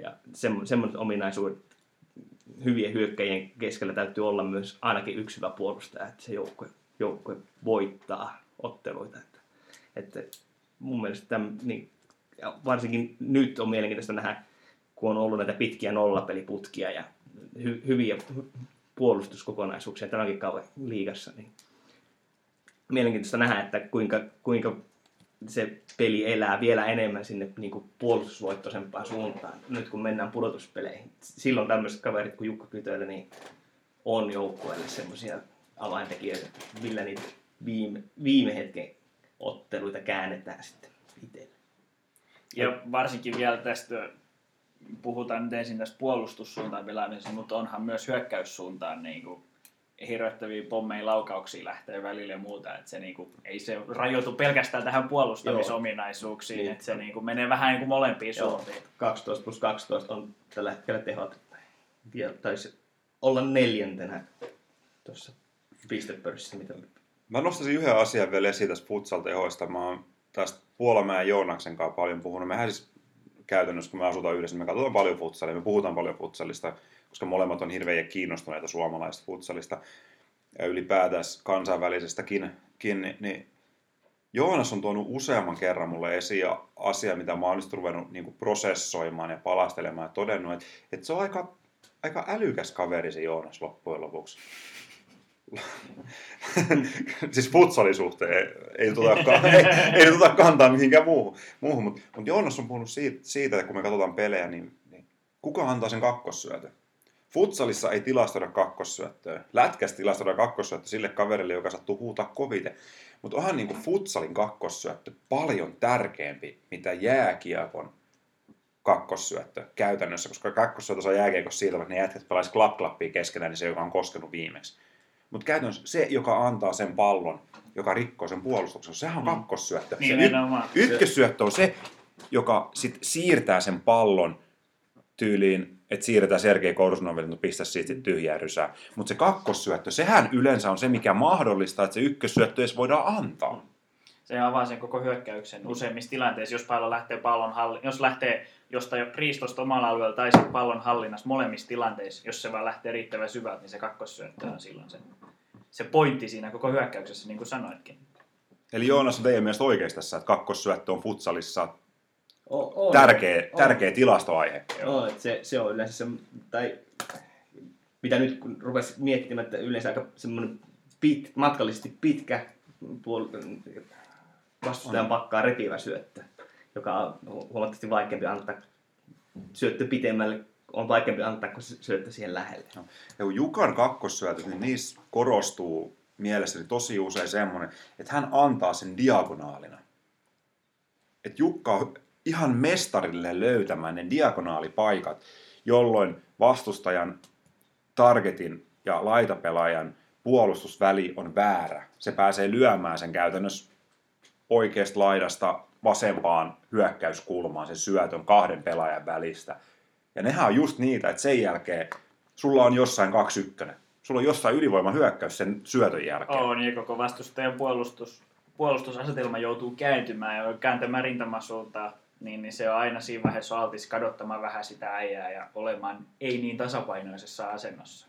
Speaker 4: Ja semmoiset ominaisuudet hyvien hyökkäjien keskellä täytyy olla myös ainakin yksi hyvä puolustaja, että se joukkue, joukkue voittaa otteluita. Että, että mun mielestä tämän, niin, varsinkin nyt on mielenkiintoista nähdä, kun on ollut näitä pitkiä nollapeliputkia ja hy, hyviä puolustuskokonaisuuksia tämänkin kauan liigassa, niin mielenkiintoista nähdä, että kuinka, kuinka se peli elää vielä enemmän sinne niin kuin puolustusvoittoisempaan suuntaan, nyt kun mennään pudotuspeleihin. Silloin tämmöiset kaverit kuin Jukka Kytöllä, niin on joukkueelle semmoisia avaintekijöitä, millä niitä viime, viime hetken otteluita käännetään sitten itselle.
Speaker 2: Ja varsinkin vielä tästä, puhutaan nyt ensin tästä puolustussuuntaan pelaamisesta, mutta onhan myös hyökkäyssuuntaan niin kuin hirvettäviä pommeja laukauksia lähtee välillä ja muuta, että se niinku, ei se rajoitu pelkästään tähän puolustamisominaisuuksiin,
Speaker 4: Niin.
Speaker 2: että se niinku menee vähän niin kuin molempiin
Speaker 4: Joo,
Speaker 2: suuntiin.
Speaker 4: 12 plus 12 on tällä hetkellä tehot. Taisi olla neljäntenä tuossa pistepörssissä, mitä
Speaker 3: Mä nostaisin yhden asian vielä esiin tästä futsal-tehoista. Mä oon tästä Puolamäen Joonaksen kanssa paljon puhunut. Mehän siis käytännössä, kun me asutaan yhdessä, me katsotaan paljon futsalia, me puhutaan paljon futsalista, koska molemmat on hirveän kiinnostuneita suomalaisesta futsalista ja ylipäätään kansainvälisestäkin, kin, niin Joonas on tuonut useamman kerran mulle esiin asia, mitä mä oon nyt ruvennut niin prosessoimaan ja palastelemaan ja todennut, että, että se on aika, aika älykäs kaveri se Joonas loppujen lopuksi. siis futsalin suhteen ei tuota, ei, ei tuota kantaa mihinkään muuhun, muuhun mutta mut Joonas on puhunut siitä, siitä, että kun me katsotaan pelejä, niin, niin kuka antaa sen kakkossyötön? Futsalissa ei tilastoida kakkossyöttöä. Lätkässä tilastoida kakkossyöttö sille kaverille, joka sattuu huutaa koviten. Mutta onhan niinku futsalin kakkossyöttö paljon tärkeämpi, mitä jääkiekon kakkossyöttö käytännössä, koska kakkossyöttö saa jääkiekossa siitä, että ne jätkät pelaisi klap-klappia keskenään, niin se, joka on koskenut viimeksi. Mutta käytännössä se, joka antaa sen pallon joka rikkoo sen puolustuksen. Sehän on kakkossyöttö.
Speaker 2: Niin,
Speaker 3: se
Speaker 2: nimenomaan.
Speaker 3: ykkössyöttö on se, joka sit siirtää sen pallon tyyliin, että siirretään Sergei Korsunoville, että pistä siitä tyhjää rysää. Mutta se kakkossyöttö, sehän yleensä on se, mikä mahdollistaa, että se ykkössyöttö edes voidaan antaa.
Speaker 2: Se avaa sen koko hyökkäyksen useimmissa tilanteissa, jos pallo lähtee pallon halli, jos lähtee jostain riistosta omalla alueella tai sitten pallon hallinnassa molemmissa tilanteissa, jos se vaan lähtee riittävän syvältä, niin se kakkossyöttö on silloin se, se pointti siinä koko hyökkäyksessä, niin kuin sanoitkin.
Speaker 3: Eli Joonas on teidän mielestä oikeassa tässä, että kakkossyöttö on futsalissa
Speaker 4: O- on,
Speaker 3: tärkeä,
Speaker 4: on.
Speaker 3: tärkeä tilastoaihe.
Speaker 4: Joo, että se, se on yleensä se, tai mitä nyt kun rupesi miettimään, että yleensä aika semmoinen pit, matkallisesti pitkä puol- vastustajan pakkaa repivä syöttö, joka on hu- huomattavasti vaikeampi antaa syöttö pitemmälle, on vaikeampi antaa kuin se syöttö siihen lähelle.
Speaker 3: Ja kun Jukan kakkossyötöt, niin niissä korostuu mielessäni tosi usein semmoinen, että hän antaa sen diagonaalina. Että Jukka on ihan mestarille löytämään ne diagonaalipaikat, jolloin vastustajan targetin ja laitapelaajan puolustusväli on väärä. Se pääsee lyömään sen käytännössä oikeasta laidasta vasempaan hyökkäyskulmaan sen syötön kahden pelaajan välistä. Ja nehän on just niitä, että sen jälkeen sulla on jossain 2-1. Sulla on jossain ylivoima hyökkäys sen syötön jälkeen.
Speaker 2: On, ja koko vastustajan puolustus, puolustusasetelma joutuu kääntymään ja kääntämään rintamasuuntaan, niin, niin se on aina siinä vaiheessa altis kadottamaan vähän sitä äijää ja olemaan ei niin tasapainoisessa asennossa.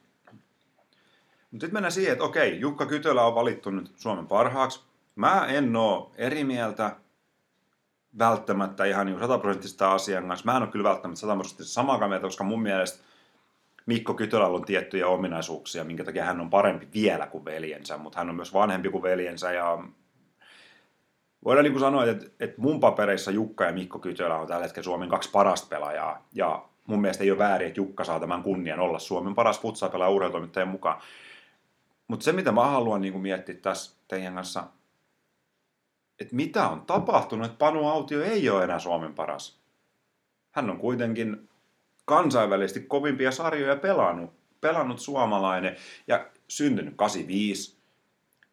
Speaker 3: Mutta sitten mennään siihen, että okei, Jukka Kytölä on valittu nyt Suomen parhaaksi. Mä en oo eri mieltä välttämättä ihan niin sataprosenttista asian kanssa. Mä en ole kyllä välttämättä sataprosenttista samaa mieltä, koska mun mielestä Mikko Kytölällä on tiettyjä ominaisuuksia, minkä takia hän on parempi vielä kuin veljensä, mutta hän on myös vanhempi kuin veljensä ja voidaan niin kuin sanoa, että, että mun papereissa Jukka ja Mikko Kytölä on tällä hetkellä Suomen kaksi parasta pelaajaa ja mun mielestä ei ole väärin, että Jukka saa tämän kunnian olla Suomen paras futsal-pelaaja urheilutoimittajan mukaan. Mutta se, mitä mä haluan niin kuin miettiä tässä teidän kanssa, että mitä on tapahtunut, että Panu Autio ei ole enää Suomen paras. Hän on kuitenkin kansainvälisesti kovimpia sarjoja pelannut, pelannut suomalainen ja syntynyt 85.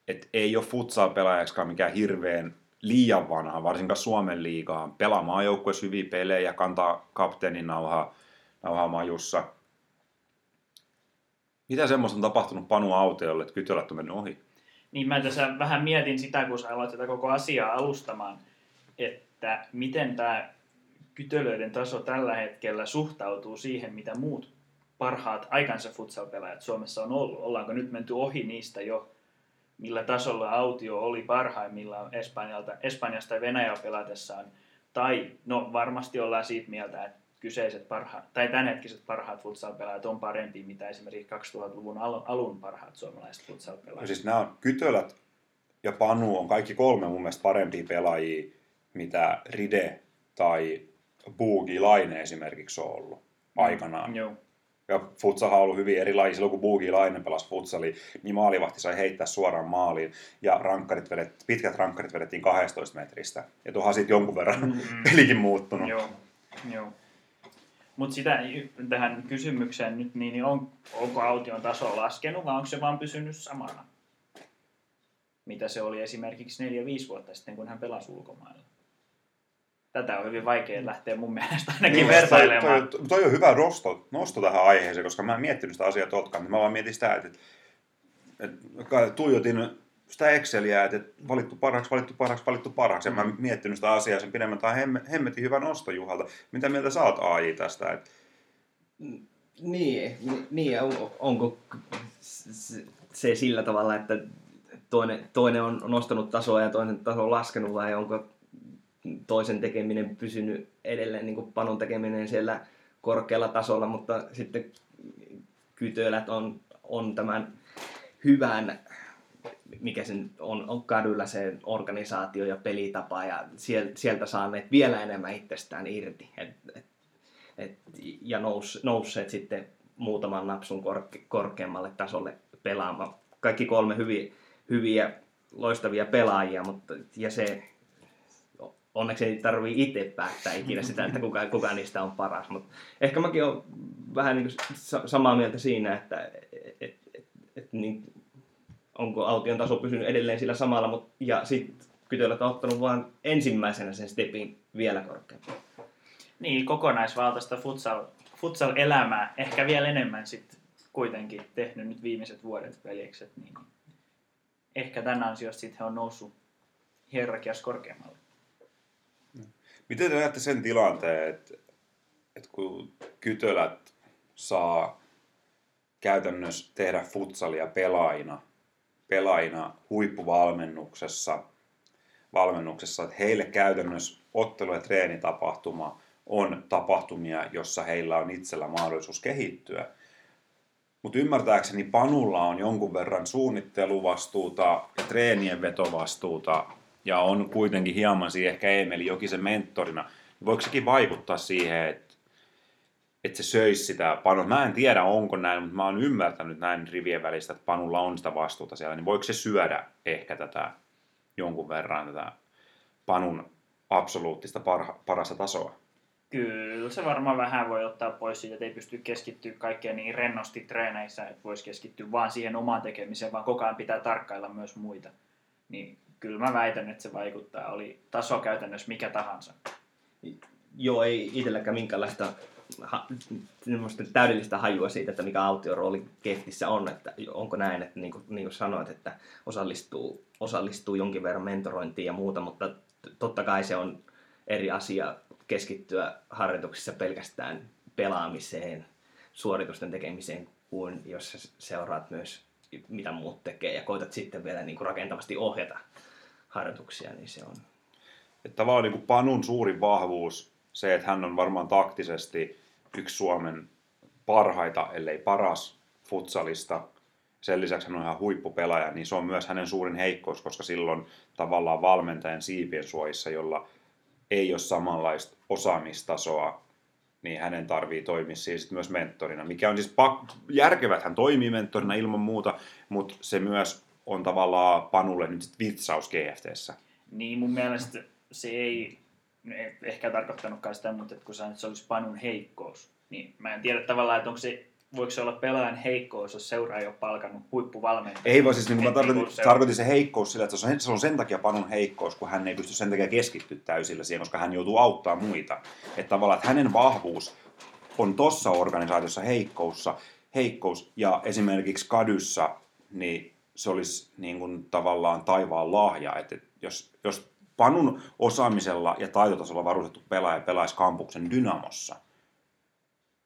Speaker 3: Et ei ole futsal-pelaajaksikaan mikään hirveän liian vanha, varsinkaan Suomen liigaan. Pelaamaan joukkueessa hyviä pelejä, kantaa kapteenin nauhaa, nauhaa majussa. Mitä semmoista on tapahtunut Panu Autiolle, että kytölät on mennyt ohi?
Speaker 2: Niin mä tässä vähän mietin sitä, kun sä aloit tätä koko asiaa alustamaan, että miten tämä kytölöiden taso tällä hetkellä suhtautuu siihen, mitä muut parhaat aikansa futsal-pelaajat Suomessa on ollut. Ollaanko nyt menty ohi niistä jo, millä tasolla Autio oli parhaimmillaan Espanjalta, Espanjasta tai Venäjällä pelatessaan. Tai no varmasti ollaan siitä mieltä, että kyseiset parhaat, tai tämänhetkiset parhaat futsal-pelaajat on parempia, mitä esimerkiksi 2000-luvun alun, parhaat suomalaiset
Speaker 3: No
Speaker 2: futsal-pelaajat.
Speaker 3: siis nämä on, Kytölät ja Panu on kaikki kolme mun mielestä parempia pelaajia, mitä Ride tai Buugi Laine esimerkiksi on ollut aikanaan.
Speaker 2: Joo.
Speaker 3: Ja futsahan on ollut hyvin erilaisia. Silloin kun Buugi Laine pelasi futsali, niin maalivahti sai heittää suoraan maaliin. Ja rankkarit vedet, pitkät rankkarit vedettiin 12 metristä. Ja tuohan siitä jonkun verran
Speaker 2: Mm.
Speaker 3: pelikin muuttunut.
Speaker 2: Joo, joo. Mutta sitä tähän kysymykseen nyt, niin niin on, onko aution taso laskenut vai onko se vaan pysynyt samana? Mitä se oli esimerkiksi 4-5 vuotta sitten, kun hän pelasi ulkomailla. Tätä on hyvin vaikea lähteä mun mielestä ainakin
Speaker 3: Niin,
Speaker 2: vertailemaan.
Speaker 3: Toi, toi, toi, on hyvä nosto, nosto tähän aiheeseen, koska mä en miettinyt sitä asiaa tuoltakaan. Mä vaan mietin sitä, että, että, että tuijotin sitä Exceliä, että valittu parhaaksi, valittu parhaaksi, valittu parhaaksi. En mä miettinyt sitä asiaa sen pidemmän. Tämä hemmetin hyvä nosto Juhalta. Mitä mieltä sä oot AI tästä? Että,
Speaker 4: Niin, ni- niin onko, se sillä tavalla, että toinen, toinen on nostanut tasoa ja toinen taso on laskenut vai onko toisen tekeminen pysynyt edelleen, niin kuin panon tekeminen siellä korkealla tasolla, mutta sitten kytölät on, on tämän hyvän, mikä sen on, on kadulla se organisaatio ja pelitapa ja siel- sieltä saaneet vielä enemmän itsestään irti. Et, et, et, ja nous, nousseet sitten muutaman napsun korke, korkeammalle tasolle pelaamaan. Kaikki kolme hyviä, hyviä loistavia pelaajia, mutta ja se onneksi ei tarvii itse päättää ikinä sitä, että kuka, kuka niistä on paras. Mutta ehkä mäkin olen vähän niin samaa mieltä siinä, että et, et, et, niin, onko Aution taso pysynyt edelleen sillä samalla, mutta, ja sitten Kytölät on ottanut vain ensimmäisenä sen stepin vielä korkeampaan.
Speaker 2: Niin, kokonaisvaltaista futsal, futsal-elämää, ehkä vielä enemmän sitten kuitenkin tehnyt nyt viimeiset vuodet veljekset, niin ehkä tämän ansiosta sitten he on noussut hierarkiassa korkeammalle.
Speaker 3: Miten te näette sen tilanteen, että, että kun kytölät saa käytännössä tehdä futsalia pelaajina, pelaajina huippuvalmennuksessa, valmennuksessa, että heille käytännössä ottelu- ja treenitapahtuma on tapahtumia, jossa heillä on itsellä mahdollisuus kehittyä. Mutta ymmärtääkseni Panulla on jonkun verran suunnitteluvastuuta ja treenien vetovastuuta ja on kuitenkin hieman siihen ehkä Emeli Jokisen mentorina. Voiko sekin vaikuttaa siihen, että, että se söisi sitä Panua? Mä en tiedä, onko näin, mutta mä oon ymmärtänyt näin rivien välistä, että Panulla on sitä vastuuta siellä. Niin voiko se syödä ehkä tätä jonkun verran tätä Panun absoluuttista parha, parasta tasoa?
Speaker 2: Kyllä se varmaan vähän voi ottaa pois siitä, että ei pysty keskittyä kaikkeen niin rennosti treeneissä, että voisi keskittyä vaan siihen omaan tekemiseen, vaan koko ajan pitää tarkkailla myös muita. Niin kyllä mä väitän, että se vaikuttaa. Oli taso käytännössä mikä tahansa.
Speaker 4: Joo, ei itselläkään minkäänlaista ha, täydellistä hajua siitä, että mikä aution rooli kehtissä on, että onko näin, että niin kuin, niin kuin sanoit, että osallistuu, osallistuu jonkin verran mentorointiin ja muuta, mutta totta kai se on eri asia keskittyä harjoituksissa pelkästään pelaamiseen, suoritusten tekemiseen, kuin jos seuraat myös mitä muut tekee ja koitat sitten vielä niin kuin rakentavasti ohjata harjoituksia, niin se on.
Speaker 3: Että tavallaan niin kuin Panun suurin vahvuus, se, että hän on varmaan taktisesti yksi Suomen parhaita, ellei paras futsalista. Sen lisäksi hän on ihan huippupelaaja, niin se on myös hänen suurin heikkous, koska silloin tavallaan valmentajan siipien suojissa, jolla ei ole samanlaista osaamistasoa, niin hänen tarvii toimia siis myös mentorina, mikä on siis pak- järkevää, että hän toimii mentorina ilman muuta, mutta se myös on tavallaan Panulle nyt sit vitsaus GFTssä.
Speaker 2: Niin mun mielestä se ei ehkä tarkoittanutkaan sitä, mutta kun sanoit, että se olisi Panun heikkous, niin mä en tiedä tavallaan, että onko se voiko se olla pelaajan heikkous, jos seuraa ei ole palkannut huippuvalmentaja?
Speaker 3: Ei voi siis, niin mä tarkoitin, tarkoitin se heikkous sillä, että se on, se on sen takia Panun heikkous, kun hän ei pysty sen takia keskittyä täysillä siihen, koska hän joutuu auttaa muita. Että tavallaan, että hänen vahvuus on tossa organisaatiossa heikkoussa, heikkous, ja esimerkiksi kadyssa, niin se olisi niin kuin tavallaan taivaan lahja, että jos, jos Panun osaamisella ja taitotasolla varustettu pelaaja pelaisi kampuksen Dynamossa,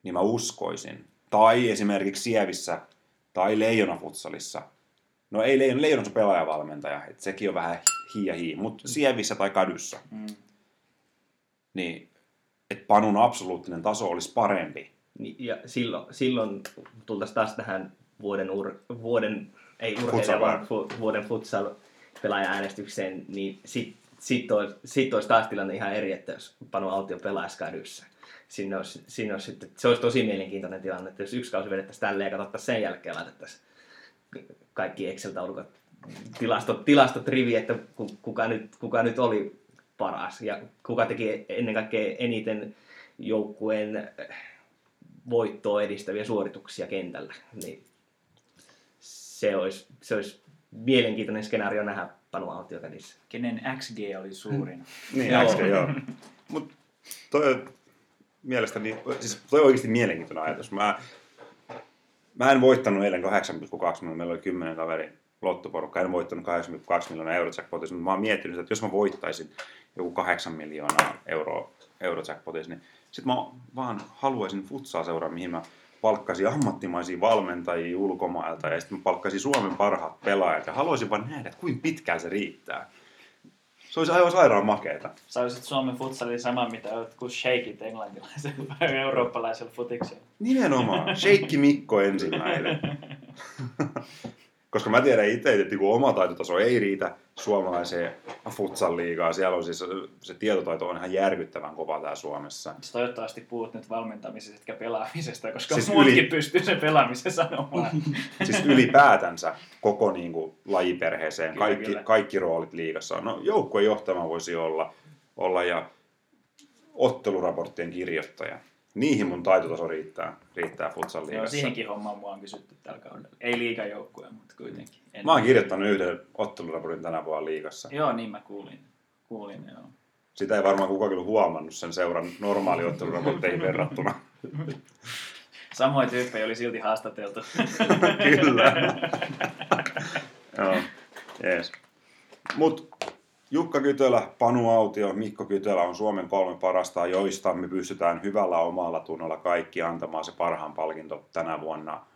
Speaker 3: niin mä uskoisin, tai esimerkiksi Sievissä tai Leijona futsalissa. No ei Leijona, Leijonassa pelaajavalmentaja, että sekin on vähän hi ja hi, mutta Sievissä tai Kadyssä. Mm. Niin, että Panun absoluuttinen taso olisi parempi.
Speaker 4: Niin, ja silloin, silloin tultaisiin taas tähän vuoden, ur, vuoden ei urheilija, vaan fu, vuoden futsal pelaaja-äänestykseen, niin sitten sit olisi, sit olisi taas tilanne ihan eri, että jos Panu Autio pelaisi Kadyssä sinne olisi, sinne olisi sitten, se olisi tosi mielenkiintoinen tilanne, että jos yksi kausi vedettäisiin tälleen ja katsottaisiin sen jälkeen laitettaisiin kaikki Excel-taulukot, tilastot, tilastot rivi, että kuka nyt, kuka nyt oli paras ja kuka teki ennen kaikkea eniten joukkueen voittoa edistäviä suorituksia kentällä. Niin se olisi, se olisi mielenkiintoinen skenaario nähdä Panu Autiokädissä.
Speaker 2: Kenen XG oli suurin?
Speaker 3: niin, XG, joo. Mut toi, mielestäni, siis toi on oikeasti mielenkiintoinen ajatus. Mä, mä en voittanut eilen 8,2 miljoonaa, meillä oli 10 kaveri lottoporukka, en voittanut 8,2 miljoonaa eurojackpotissa, mutta mä oon miettinyt, että jos mä voittaisin joku 8 miljoonaa euroa eurojackpotissa, niin sitten mä vaan haluaisin futsaa seuraa, mihin mä palkkaisin ammattimaisia valmentajia ulkomailta ja sitten mä palkkaisin Suomen parhaat pelaajat ja haluaisin vaan nähdä, että kuinka pitkään se riittää. Se olisi aivan sairaan makeeta.
Speaker 2: Sä olisit Suomen futsalin sama, mitä olet kuin Shakeit englantilaisella eurooppalaisella futiksella.
Speaker 3: Nimenomaan. Sheikki Mikko ensimmäinen. Koska mä tiedän itse, että kun oma taitotaso ei riitä suomalaiseen futsal-liigaan, siellä on siis, se tietotaito on ihan järkyttävän kova täällä Suomessa.
Speaker 2: Siis toivottavasti puhut nyt valmentamisesta etkä pelaamisesta, koska siis muutkin yli... pystyy sen pelaamisen sanomaan.
Speaker 3: siis ylipäätänsä koko niin kuin, lajiperheeseen, kyllä, kaikki, kyllä. kaikki roolit liigassa. No joukkueen johtama voisi olla, olla ja otteluraporttien kirjoittaja. Niihin mun taitotaso riittää, riittää futsal liigassa.
Speaker 2: siihenkin hommaan mua on kysytty tällä kaudella. Ei liigajoukkue, mutta kuitenkin. En...
Speaker 3: Mä oon kirjoittanut yhden otteluraportin tänä vuonna liigassa.
Speaker 2: Joo, niin mä kuulin. Kuulin, joo.
Speaker 3: Sitä ei varmaan kukaan kyllä huomannut sen seuran normaali otteluraportteihin verrattuna.
Speaker 2: Samoin tyyppejä oli silti haastateltu.
Speaker 3: Kyllä. Joo, jees. Mut Jukka Kytölä, Panu Autio, Mikko Kytölä on Suomen kolme parasta, joista me pystytään hyvällä omalla tunnolla kaikki antamaan se parhaan palkinto tänä vuonna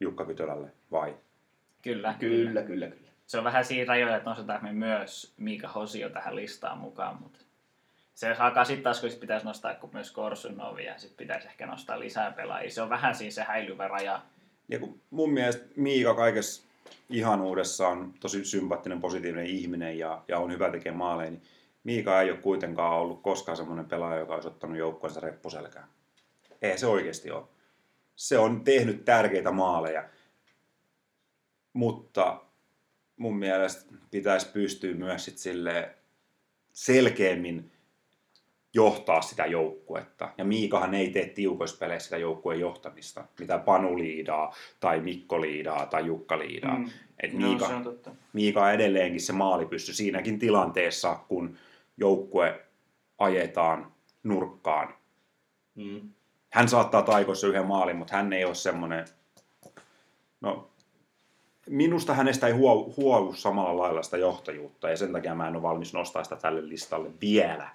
Speaker 3: Jukka Kytölälle, vai?
Speaker 2: Kyllä,
Speaker 4: Kyllä, kyllä, kyllä.
Speaker 2: Se on vähän siinä rajoja, että nostetaanko me myös Miika Hosio tähän listaan mukaan, mutta se alkaa sitten taas, kun sit pitäisi nostaa myös Korsunovi ja sitten pitäisi ehkä nostaa lisää pelaajia. Se on vähän siinä se häilyvä raja.
Speaker 3: Ja kun mun mielestä Miika kaikessa ihanuudessa on tosi sympaattinen, positiivinen ihminen ja, ja on hyvä tekemään maaleja, niin Miika ei ole kuitenkaan ollut koskaan semmoinen pelaaja, joka olisi ottanut joukkueensa reppuselkään. Ei se oikeasti ole. Se on tehnyt tärkeitä maaleja, mutta mun mielestä pitäisi pystyä myös sit selkeämmin johtaa sitä joukkuetta. Ja Miikahan ei tee tiukoissa peleissä sitä joukkueen johtamista, mitä Panu liidaa, tai Mikko liidaa, tai Jukka liidaa. Mm. Et Miika,
Speaker 2: No, se on totta.
Speaker 3: Miika on edelleenkin se maalipysty siinäkin tilanteessa, kun joukkue ajetaan nurkkaan.
Speaker 4: Mm.
Speaker 3: Hän saattaa taikoissa yhden maalin, mutta hän ei ole semmoinen... No, minusta hänestä ei huo, huovu samalla lailla sitä johtajuutta, ja sen takia mä en ole valmis nostaa sitä tälle listalle vielä.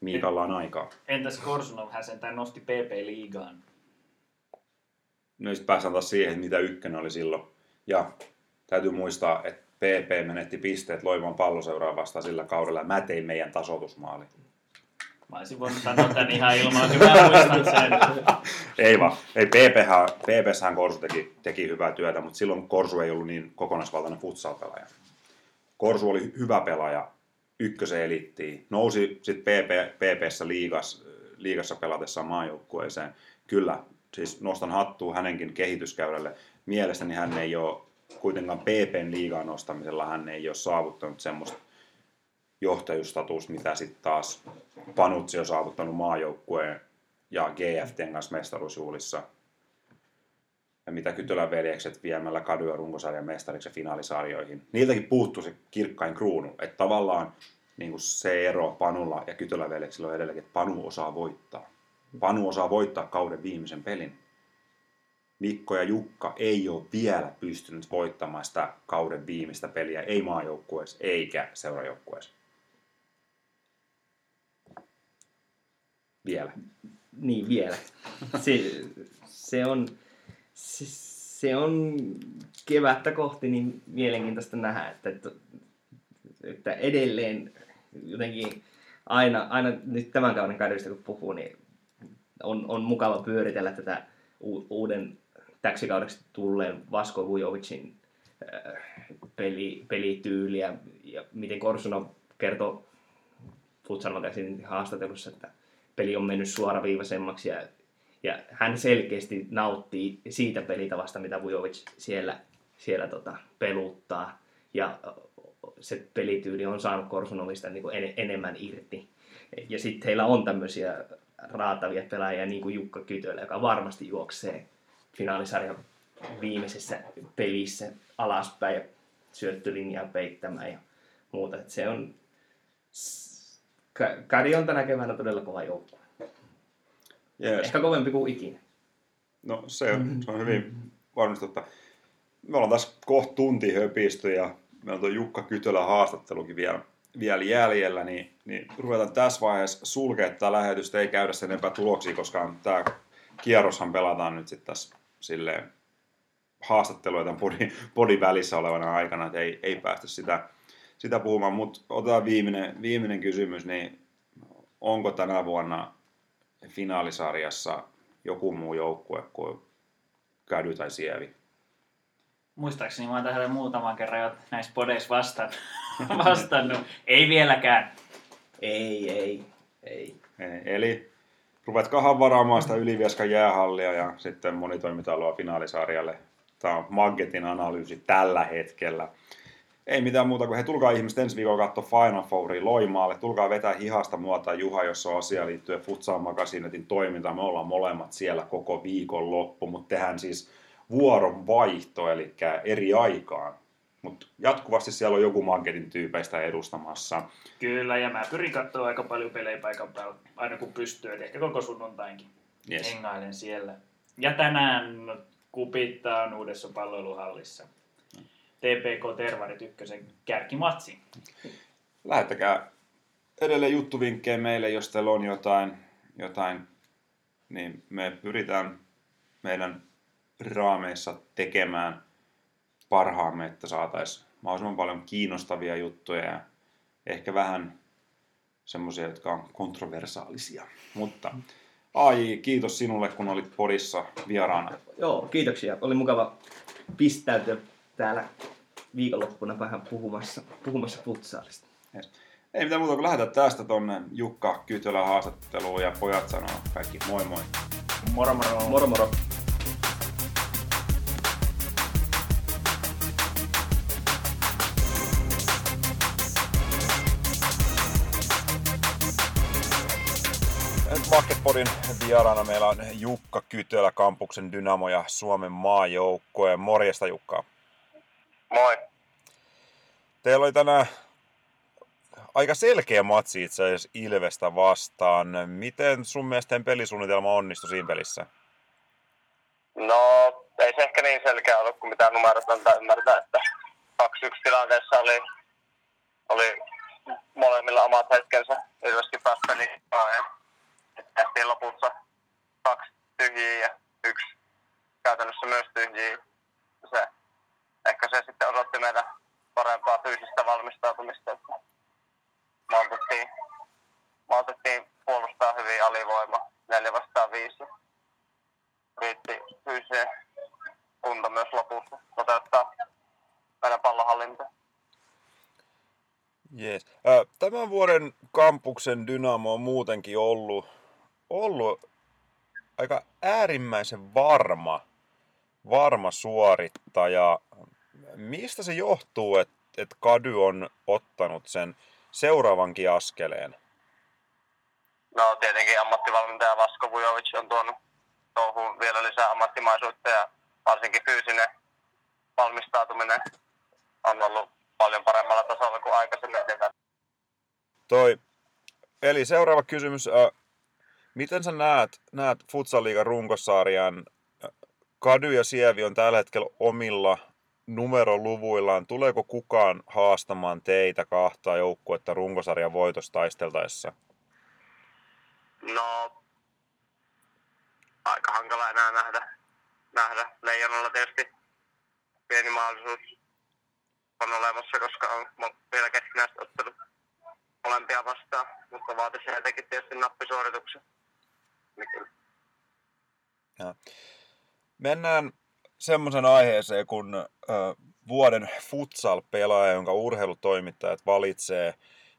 Speaker 3: Miikalla on aikaa.
Speaker 2: Entäs Korsunov, hän sentään nosti PP-liigaan.
Speaker 3: No sitten päästään taas siihen, että mitä ykkönen oli silloin. Ja täytyy muistaa, että PP menetti pisteet Loivan palloseuraa vastaan sillä kaudella, ja mä tein meidän tasoitusmaalin.
Speaker 2: Mä olisin voinut sanoa tän ihan ilman, kun mä muistan sen.
Speaker 3: Ei vaan. Ei, PPhän, PPshän Korsu teki, teki hyvää työtä, mutta silloin Korsu ei ollut niin kokonaisvaltainen futsal-pelaaja. Korsu oli hyvä pelaaja, ykkösen elittiin. Nousi sitten PP, PPssä liigas, liigassa pelatessaan maajoukkueeseen. Kyllä, siis nostan hattua hänenkin kehityskäyrälle. Mielestäni hän ei ole kuitenkaan PPn liigaan nostamisella, hän ei ole saavuttanut semmoista johtajustatus, mitä sitten taas Panutsi on saavuttanut maajoukkueen ja GFTn kanssa mestaruusjuhlissa. Ja mitä Kytölän veljekset viemällä kaduja runkosarjan mestariksi ja finaalisarjoihin. Niiltäkin puuttuu se kirkkain kruunu. Että tavallaan niin kuin se ero Panulla ja Kytölän veljeksillä on edelleenkin, että Panu osaa voittaa. Panu osaa voittaa kauden viimeisen pelin. Mikko ja Jukka ei ole vielä pystynyt voittamaan sitä kauden viimeistä peliä, ei maajoukkueessa eikä seurajoukkueessa. Vielä.
Speaker 4: Niin vielä. Se, se on, se, se on kevättä kohti niin mielenkiintoista nähdä, että, että, edelleen jotenkin aina, aina nyt tämän kauden kaudesta kun puhuu, niin on, on mukava pyöritellä tätä uuden täksi kaudeksi tulleen Vasko Vujovicin äh, peli, pelityyliä. Ja miten Korsunov kertoo Futsal Magazinein haastattelussa, että peli on mennyt suoraviivaisemmaksi ja, ja hän selkeästi nauttii siitä pelitavasta, mitä Vujovic siellä, siellä tota, peluttaa. Ja se pelityyli on saanut Korsunovista niin en, enemmän irti. Ja sitten heillä on tämmöisiä raatavia pelaajia, niin kuin Jukka Kytölä, joka varmasti juoksee finaalisarjan viimeisessä pelissä alaspäin ja syöttölinjaa peittämään ja muuta. Et se on, Ka- Kadi on tänä keväänä todella kova joukkue.
Speaker 3: Yes.
Speaker 4: Ehkä kovempi kuin ikinä.
Speaker 3: No se on, se on hyvin varmasti totta. Me ollaan tässä kohta tunti höpisty ja meillä on tuo Jukka Kytölä haastattelukin vielä, vielä jäljellä, niin, niin ruvetaan tässä vaiheessa sulkea tämä lähetystä, ei käydä sen enempää tuloksia, koska tämä kierroshan pelataan nyt sitten tässä silleen haastatteluja tämän podin, podin välissä olevana aikana, että ei, ei päästä sitä, sitä puhumaan, mutta otetaan viimeinen, viimeinen kysymys, niin onko tänä vuonna finaalisarjassa joku muu joukkue kuin Kädy tai Sievi?
Speaker 2: Muistaakseni mä oon tähän muutaman kerran jo näissä podeissa vastaan, vastannut. Ei vieläkään.
Speaker 4: Ei, ei, ei.
Speaker 3: E- Eli ruvetkahan varaamaan sitä Ylivieskan jäähallia ja sitten monitoimitaloa finaalisarjalle. Tämä on Maggetin analyysi tällä hetkellä. Ei mitään muuta kuin he tulkaa ihmiset ensi viikolla katsoa Final Fouria Loimaalle. Tulkaa vetää hihasta muuta Juha, jos on asia liittyen Futsal Magasinetin toimintaan. Me ollaan molemmat siellä koko viikon loppu, mutta tehdään siis vuoron vaihto, eli eri aikaan. Mutta jatkuvasti siellä on joku marketin tyypeistä edustamassa.
Speaker 2: Kyllä, ja mä pyrin katsoa aika paljon pelejä paikan päällä, aina kun pystyy, et ehkä koko sunnuntainkin
Speaker 3: Yes.
Speaker 2: hengailen siellä. Ja tänään kupittaan uudessa palloiluhallissa. TPK Tervarit ykkösen kärkimatsi.
Speaker 3: Lähettäkää edelleen juttuvinkkejä meille, jos teillä on jotain, jotain niin me pyritään meidän raameissa tekemään parhaamme, että saataisiin mahdollisimman paljon kiinnostavia juttuja ja ehkä vähän semmoisia, jotka on kontroversaalisia. Mutta Ai, kiitos sinulle, kun olit podissa vieraana.
Speaker 4: Joo, kiitoksia. Oli mukava pistäytyä täällä viikonloppuna vähän puhumassa, puhumassa futsaalista.
Speaker 3: Ei mitään muuta kuin lähdetään tästä tonne Jukka Kytölä haastatteluun ja pojat sanoo kaikki moi moi.
Speaker 2: Moro moro.
Speaker 4: Moro moro.
Speaker 3: Nyt Basketpodin vieraana meillä on Jukka Kytölä, kampuksen Dynamo ja Suomen maajoukkue. Morjesta Jukka.
Speaker 5: Moi.
Speaker 3: Teillä oli tänään aika selkeä matsi itse asiassa Ilvestä vastaan. Miten sun mielestä pelisuunnitelma onnistui siinä pelissä?
Speaker 5: No, ei se ehkä niin selkeä ollut kuin mitä numerot antaa ymmärtää, että 2-1 tilanteessa oli, oli molemmilla omat hetkensä. Ilveskin pääsi peliin ja tehtiin lopussa kaksi tyhjiä ja yksi käytännössä myös tyhjiä. Se, ehkä se sitten odotti meidän parempaa fyysistä valmistautumista. Että maltettiin, maltettiin puolustaa hyvin alivoima, 4 vastaan 5. Riitti fyysinen kunto myös lopussa toteuttaa meidän pallohallinta.
Speaker 3: Yes. Tämän vuoden kampuksen Dynamo on muutenkin ollut, ollut aika äärimmäisen varma, varma suorittaja. Mistä se johtuu, että et Kady on ottanut sen seuraavankin askeleen?
Speaker 5: No tietenkin ammattivalmentaja Vasko Vujovic on tuonut vielä lisää ammattimaisuutta ja varsinkin fyysinen valmistautuminen on ollut paljon paremmalla tasolla kuin aikaisemmin.
Speaker 3: Toi, eli seuraava kysymys. Miten sä näet, näet Futsal-liigan runkosarjan? Kady ja Sievi on tällä hetkellä omilla numeroluvuillaan. Tuleeko kukaan haastamaan teitä kahta joukkuetta runkosarjan voitosta taisteltaessa?
Speaker 5: No, aika hankala enää nähdä. nähdä. Leijonalla tietysti pieni mahdollisuus on olemassa, koska on vielä keskinäistä ottanut molempia vastaan, mutta vaatisi heiltäkin tietysti nappisuorituksen. Niin
Speaker 3: Ja. Mennään semmoisen aiheeseen, kun vuoden futsal-pelaaja, jonka urheilutoimittajat valitsee,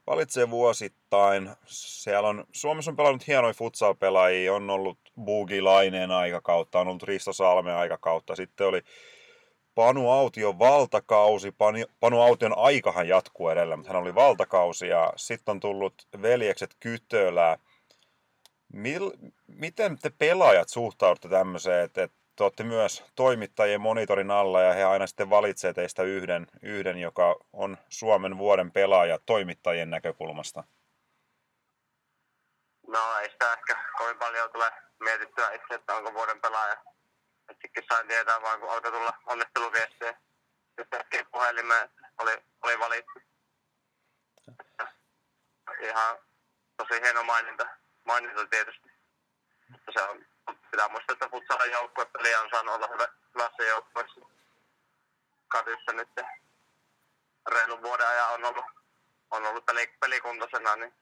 Speaker 3: valitsee vuosittain. Siellä on, Suomessa on pelannut hienoja futsal-pelaajia, on ollut Bugi Laineen aikakautta, on ollut Risto Salmen aikakautta, sitten oli Panu Aution valtakausi. Panu, Aution aikahan jatkuu edelleen, mutta hän oli valtakausi ja sitten on tullut veljekset Kytölä. Mil, miten te pelaajat suhtaudutte tämmöiseen, että, että te olette myös toimittajien monitorin alla ja he aina sitten valitsee teistä yhden, yhden joka on Suomen vuoden pelaaja toimittajien näkökulmasta?
Speaker 5: No ei sitä ehkä kovin paljon tule mietittyä itse, että onko vuoden pelaaja. Itsekin sain tietää vaan, kun alkoi tulla onnitteluviestejä. Yhtäkkiä puhelimeen oli, oli valittu. Ihan tosi hieno maininta, maininta tietysti. Se on, pitää muistaa, että futsalan joukkuepeli on saanut olla hyvä, hyvässä joukkueessa. Kadyssä nyt reilun vuoden ajan on ollut, on ollut peli, pelikuntoisena, niin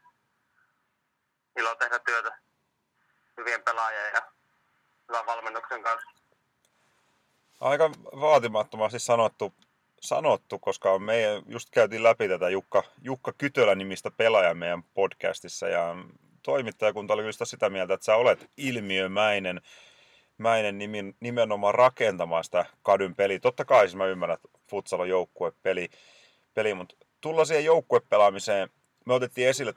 Speaker 5: ilo tehdä työtä hyvien pelaajien ja hyvän valmennuksen kanssa.
Speaker 3: Aika vaatimattomasti sanottu, sanottu koska me just käytiin läpi tätä Jukka, Jukka Kytölä nimistä pelaaja meidän podcastissa ja toimittajakunta oli just sitä mieltä, että sä olet ilmiömäinen mäinen nimin, nimenomaan rakentamaan sitä kadyn peliä. Totta kai siis mä ymmärrän, että futsal on joukkuepeli, peli, mutta tullaan siihen joukkuepelaamiseen. Me otettiin esille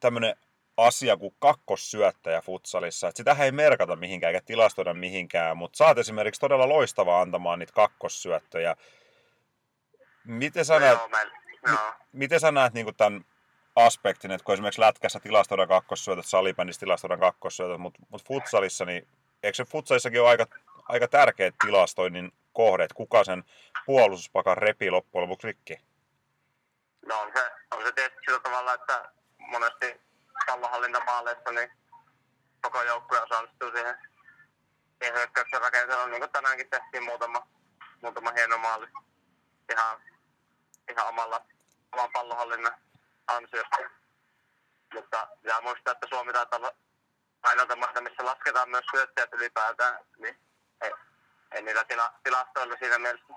Speaker 3: tämmöinen asia kuin kakkossyöttäjä futsalissa. Et sitä ei merkata mihinkään eikä tilastoida mihinkään, mutta saat esimerkiksi todella loistavaa antamaan niitä kakkossyöttöjä. Miten sä näet,
Speaker 5: Joo, meillä, joo.
Speaker 3: miten sä näet niin tämän aspektin, että kun esimerkiksi lätkässä tilastoidaan kakkossyötöt, salibändissä tilastoidaan kakkossyötöt, mutta mut futsalissa, niin eikö se futsalissakin ole aika, aika tärkeä tilastoinnin kohde, että kuka sen puolustuspakan repi loppujen lopuksi rikki?
Speaker 5: No on se, on se tietysti sillä tavalla, että monesti pallonhallintamaaleissa niin koko joukkue osallistuu siihen, siihen hyökkäyksen rakenteluun, niin kuin tänäänkin tehtiin muutama, muutama hieno maali ihan, ihan omalla, oman pallonhallinnan ansiosta. Mutta ja muistaa, että Suomi taitaa olla ainoa maita, missä lasketaan myös syöttäjät ylipäätään, niin ei, ei niillä tila, tilastoilla siinä mielessä,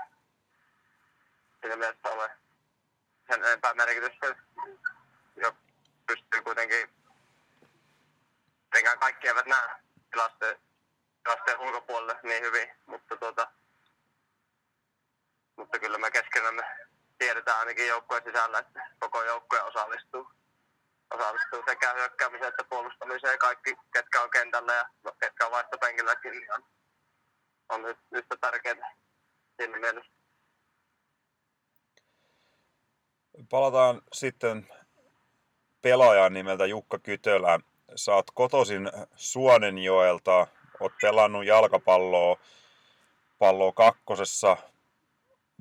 Speaker 5: siinä mielessä ole sen enempää merkitystä. Jo pystyy kuitenkin, tietenkään kaikki eivät näe tilastojen, tilastojen ulkopuolelle niin hyvin, mutta tuota, mutta kyllä me keskenämme tiedetään ainakin joukkueen sisällä, että koko joukkue osallistuu. Osallistuu sekä hyökkäämiseen että puolustamiseen. Kaikki, ketkä on kentällä ja ketkä on vaihtopenkilläkin, niin on, on yhtä tärkeää siinä mielessä.
Speaker 3: Palataan sitten pelaajan nimeltä Jukka Kytölä. Oot kotoisin Suonenjoelta, oot pelannut jalkapalloa palloa kakkosessa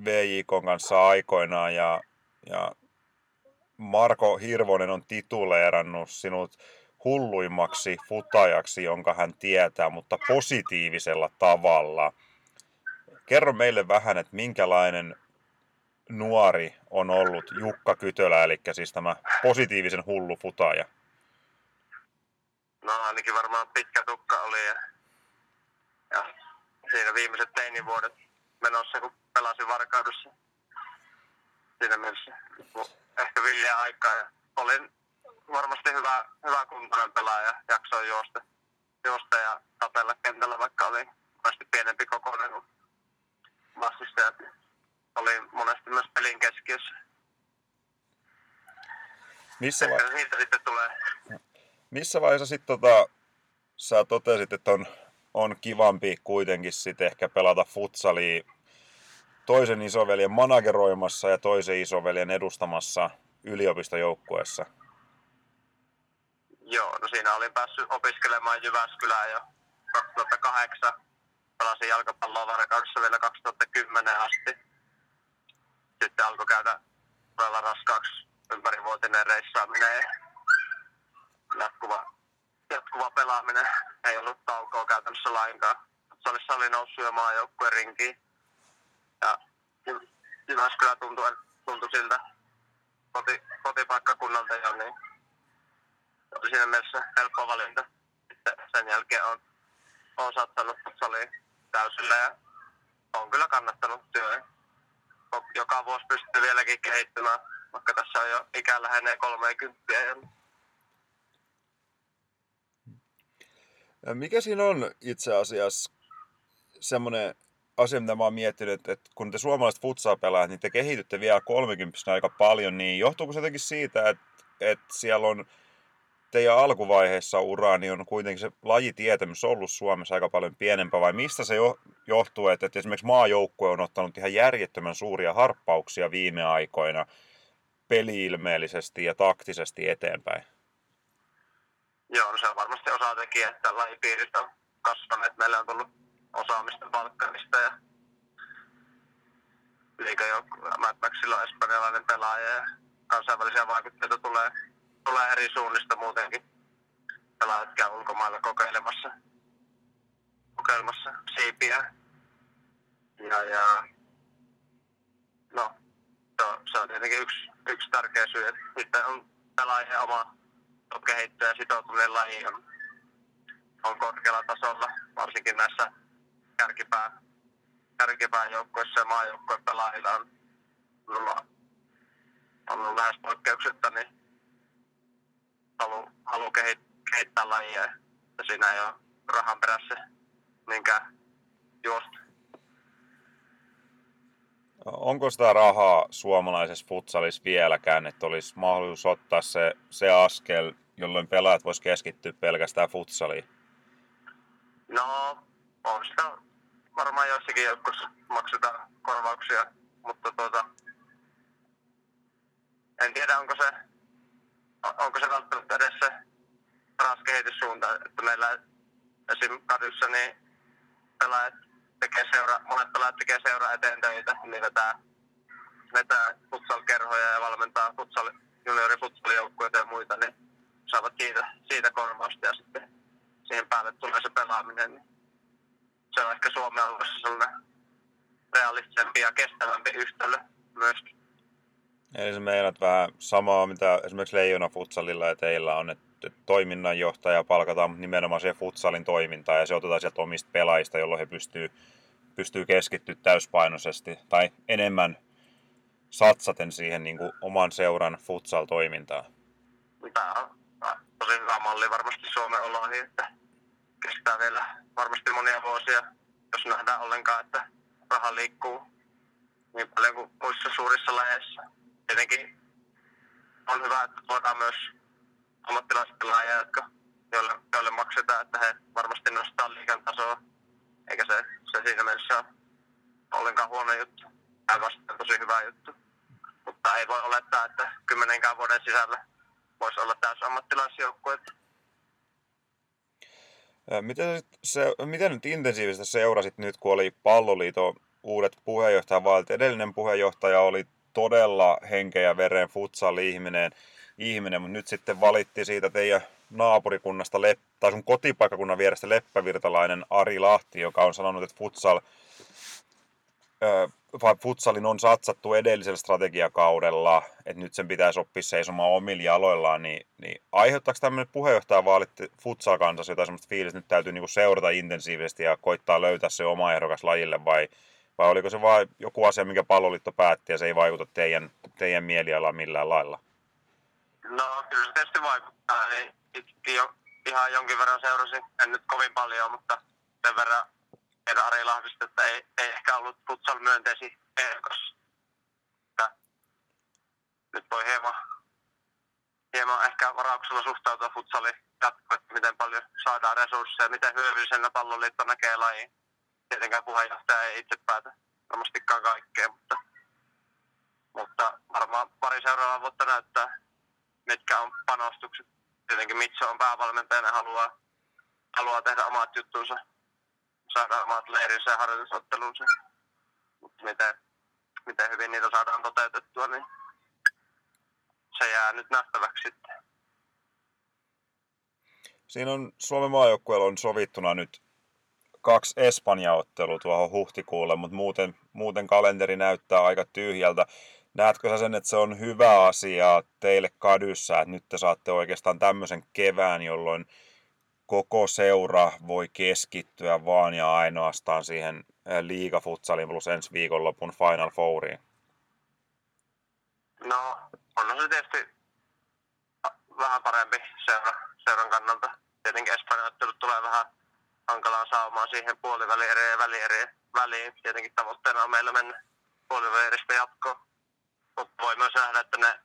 Speaker 3: VJK kanssa aikoinaan ja, ja Marko Hirvonen on tituleerannut sinut hulluimmaksi futajaksi, jonka hän tietää, mutta positiivisella tavalla. Kerro meille vähän, että minkälainen nuori on ollut Jukka Kytölä, eli siis tämä positiivisen hullu futaja?
Speaker 5: No ainakin varmaan pitkä tukka oli ja, ja siinä viimeiset teinivuodet menossa, kun pelasin Varkaudessa. Siinä mielessä ehkä villiä aikaa ja olin varmasti hyvä, hyvä kuntoinen pelaaja, jaksoin juosta, juosta ja tapella kentällä, vaikka oli monesti pienempi kokoinen kuin vastustajat. Oli monesti myös pelin keskiössä.
Speaker 3: Missä, va-
Speaker 5: Ehkä siitä sitten tulee
Speaker 3: missä vaiheessa sitten tota, sä totesit, että on, on kivampi kuitenkin sitten ehkä pelata futsalia toisen isoveljen manageroimassa ja toisen isoveljen edustamassa yliopistojoukkueessa?
Speaker 5: Joo, no siinä olin päässyt opiskelemaan Jyväskylään jo 2008. Pelasin jalkapalloa Varkaudessa vielä 2010 asti. Sitten alkoi käydä todella raskaaksi ympärivuotinen reissaaminen ja jatkuva, jatkuva pelaaminen. Ei ollut taukoa käytännössä lainkaan. Salissa oli noussut jo maajoukkueen rinkiin. Ja Jy- Jyväskylä tuntui, tuntui siltä koti, kotipaikkakunnalta jo, niin oli siinä mielessä helppo valinta. Sitten sen jälkeen on, on sattanut futsaliin täysillä ja on kyllä kannattanut työ. Joka vuosi pystyy vieläkin kehittymään, vaikka tässä on jo ikä lähenee 30. Ja
Speaker 3: Ja Mikä siinä on itse asiassa semmoinen asia, mitä mä oon miettinyt, että, että kun te suomalaiset futsaa pelaat, niin te kehitytte vielä 30 aika paljon, niin johtuuko se jotenkin siitä, että, että siellä on teidän alkuvaiheessa uraa, niin on kuitenkin se lajitietämys ollut Suomessa aika paljon pienempää, vai mistä se jo- johtuu, että, että esimerkiksi maajoukkue on ottanut ihan järjettömän suuria harppauksia viime aikoina peliilmeellisesti ja taktisesti eteenpäin?
Speaker 5: Joo, no se on varmasti osatekijä, että lajipiirit on kasvaneet. Meillä on tullut osaamista Balkanista ja liikajoukkue Mad Maxilla on espanjalainen pelaaja ja kansainvälisiä vaikutteita tulee, tulee eri suunnista muutenkin. Pelaajat käy ulkomailla kokeilemassa, kokeilemassa siipiä. Ja, ja no, on, se on tietenkin yksi, yksi tärkeä syy. että Sitten on pelaajien oma kehittyä ja sitoutuminen lajiin on, on korkealla tasolla, varsinkin näissä kärkipää, kärkipään joukkoissa ja maajoukkojen pelaajilla on ollut, ollut lähes poikkeuksetta, niin halu, halu kehit- kehittää lajia ja siinä ei ole rahan perässä niinkään juosta.
Speaker 3: Onko sitä rahaa suomalaisessa futsalissa vieläkään, että olisi mahdollisuus ottaa se, se askel, jolloin pelaajat vois keskittyä pelkästään futsaliin?
Speaker 5: No, on sitä varmaan joissakin joukossa maksetaan korvauksia, mutta tuota, en tiedä onko se, onko se välttämättä edes se paras kehityssuunta, että meillä esim. kadussa niin pelaajat tekee seura, monet pelaajat tekee seura eteen töitä, niin vetää, vetää futsal-kerhoja ja valmentaa futsal, juniori futsal ja muita, niin saavat siitä, siitä korvausta ja sitten siihen päälle tulee se pelaaminen. Niin se on ehkä Suomen alueessa sellainen realistisempi ja kestävämpi yhtälö myöskin.
Speaker 3: Eli se meidät vähän samaa, mitä esimerkiksi Leijona Futsalilla ja teillä on, että toiminnanjohtaja palkataan nimenomaan siihen futsalin toimintaan ja se otetaan sieltä omista pelaajista, jolloin he pystyy, pystyy keskittyä täyspainoisesti tai enemmän satsaten siihen niin kuin oman seuran futsal-toimintaan.
Speaker 5: Tämä on tosi hyvä malli varmasti Suomen oloihin, että kestää vielä varmasti monia vuosia, jos nähdään ollenkaan, että raha liikkuu niin paljon kuin muissa suurissa lajeissa. Tietenkin on hyvä, että voidaan myös ammattilaispelaajia, jotka, joille, joille maksetaan, että he varmasti nostaa liikan tasoa. Eikä se, se siinä mielessä ole ollenkaan huono juttu. Päinvastoin tosi hyvä juttu. Mutta ei voi olettaa, että kymmenenkään vuoden sisällä voisi olla täys ammattilaisjoukkueet.
Speaker 3: Miten, se, miten nyt intensiivisesti seurasit nyt, kun oli palloliiton uudet puheenjohtajavaalit? Edellinen puheenjohtaja oli todella henkeä ja veren futsal-ihminen, ihminen, mutta nyt sitten valittiin siitä teidän naapurikunnasta, tai sun kotipaikkakunnan vierestä leppävirtalainen Ari Lahti, joka on sanonut, että futsal, futsalin on satsattu edellisellä strategiakaudella, että nyt sen pitäisi oppia seisomaan omilla jaloillaan, niin, niin aiheuttaako tämmöinen puheenjohtajavaalit futsal kansassa jotain semmoista fiilistä, nyt täytyy niinku seurata intensiivisesti ja koittaa löytää se oma ehdokas lajille, vai, vai oliko se vain joku asia, minkä palloliitto päätti ja se ei vaikuta teidän, teidän mielialaan millään lailla?
Speaker 5: No kyllä se tietysti vaikuttaa. Itsekin jo, ihan jonkin verran seurasin, en nyt kovin paljon, mutta sen verran että Ari Lahvista, että ei, ei ehkä ollut futsal myönteisi ehdokas. Nyt voi hieman, hieman ehkä varauksella suhtautua futsaliin jatkoon, että miten paljon saadaan resursseja, miten hyödyllisenä palloliitto näkee lajiin. Tietenkään puheenjohtaja ei itse päätä varmastikaan kaikkea, mutta, mutta varmaan pari seuraavaa vuotta näyttää, mitkä on panostukset. Tietenkin Mitso on päävalmentajana haluaa, haluaa tehdä omat juttunsa, saada omat leirinsä ja harjoitusottelunsa. Mutta miten, miten hyvin niitä saadaan toteutettua, niin se jää nyt nähtäväksi sitten.
Speaker 3: Siinä on Suomen maajoukkueella on sovittuna nyt kaksi Espanja-ottelua tuohon huhtikuulle, mutta muuten, muuten kalenteri näyttää aika tyhjältä. Näetkö sä sen, että se on hyvä asia teille kadyssä, että nyt te saatte oikeastaan tämmöisen kevään, jolloin koko seura voi keskittyä vaan ja ainoastaan siihen liigafutsaliin plus ensi viikonlopun Final Fouriin?
Speaker 5: No, on se tietysti vähän parempi seura, seuran kannalta. Tietenkin Espanjan tulee vähän hankalaan saamaan siihen puolivälieriin ja välieriin väliin. Tietenkin tavoitteena on meillä mennä puolivälieristä jatkoon. Mutta voi myös nähdä, että ne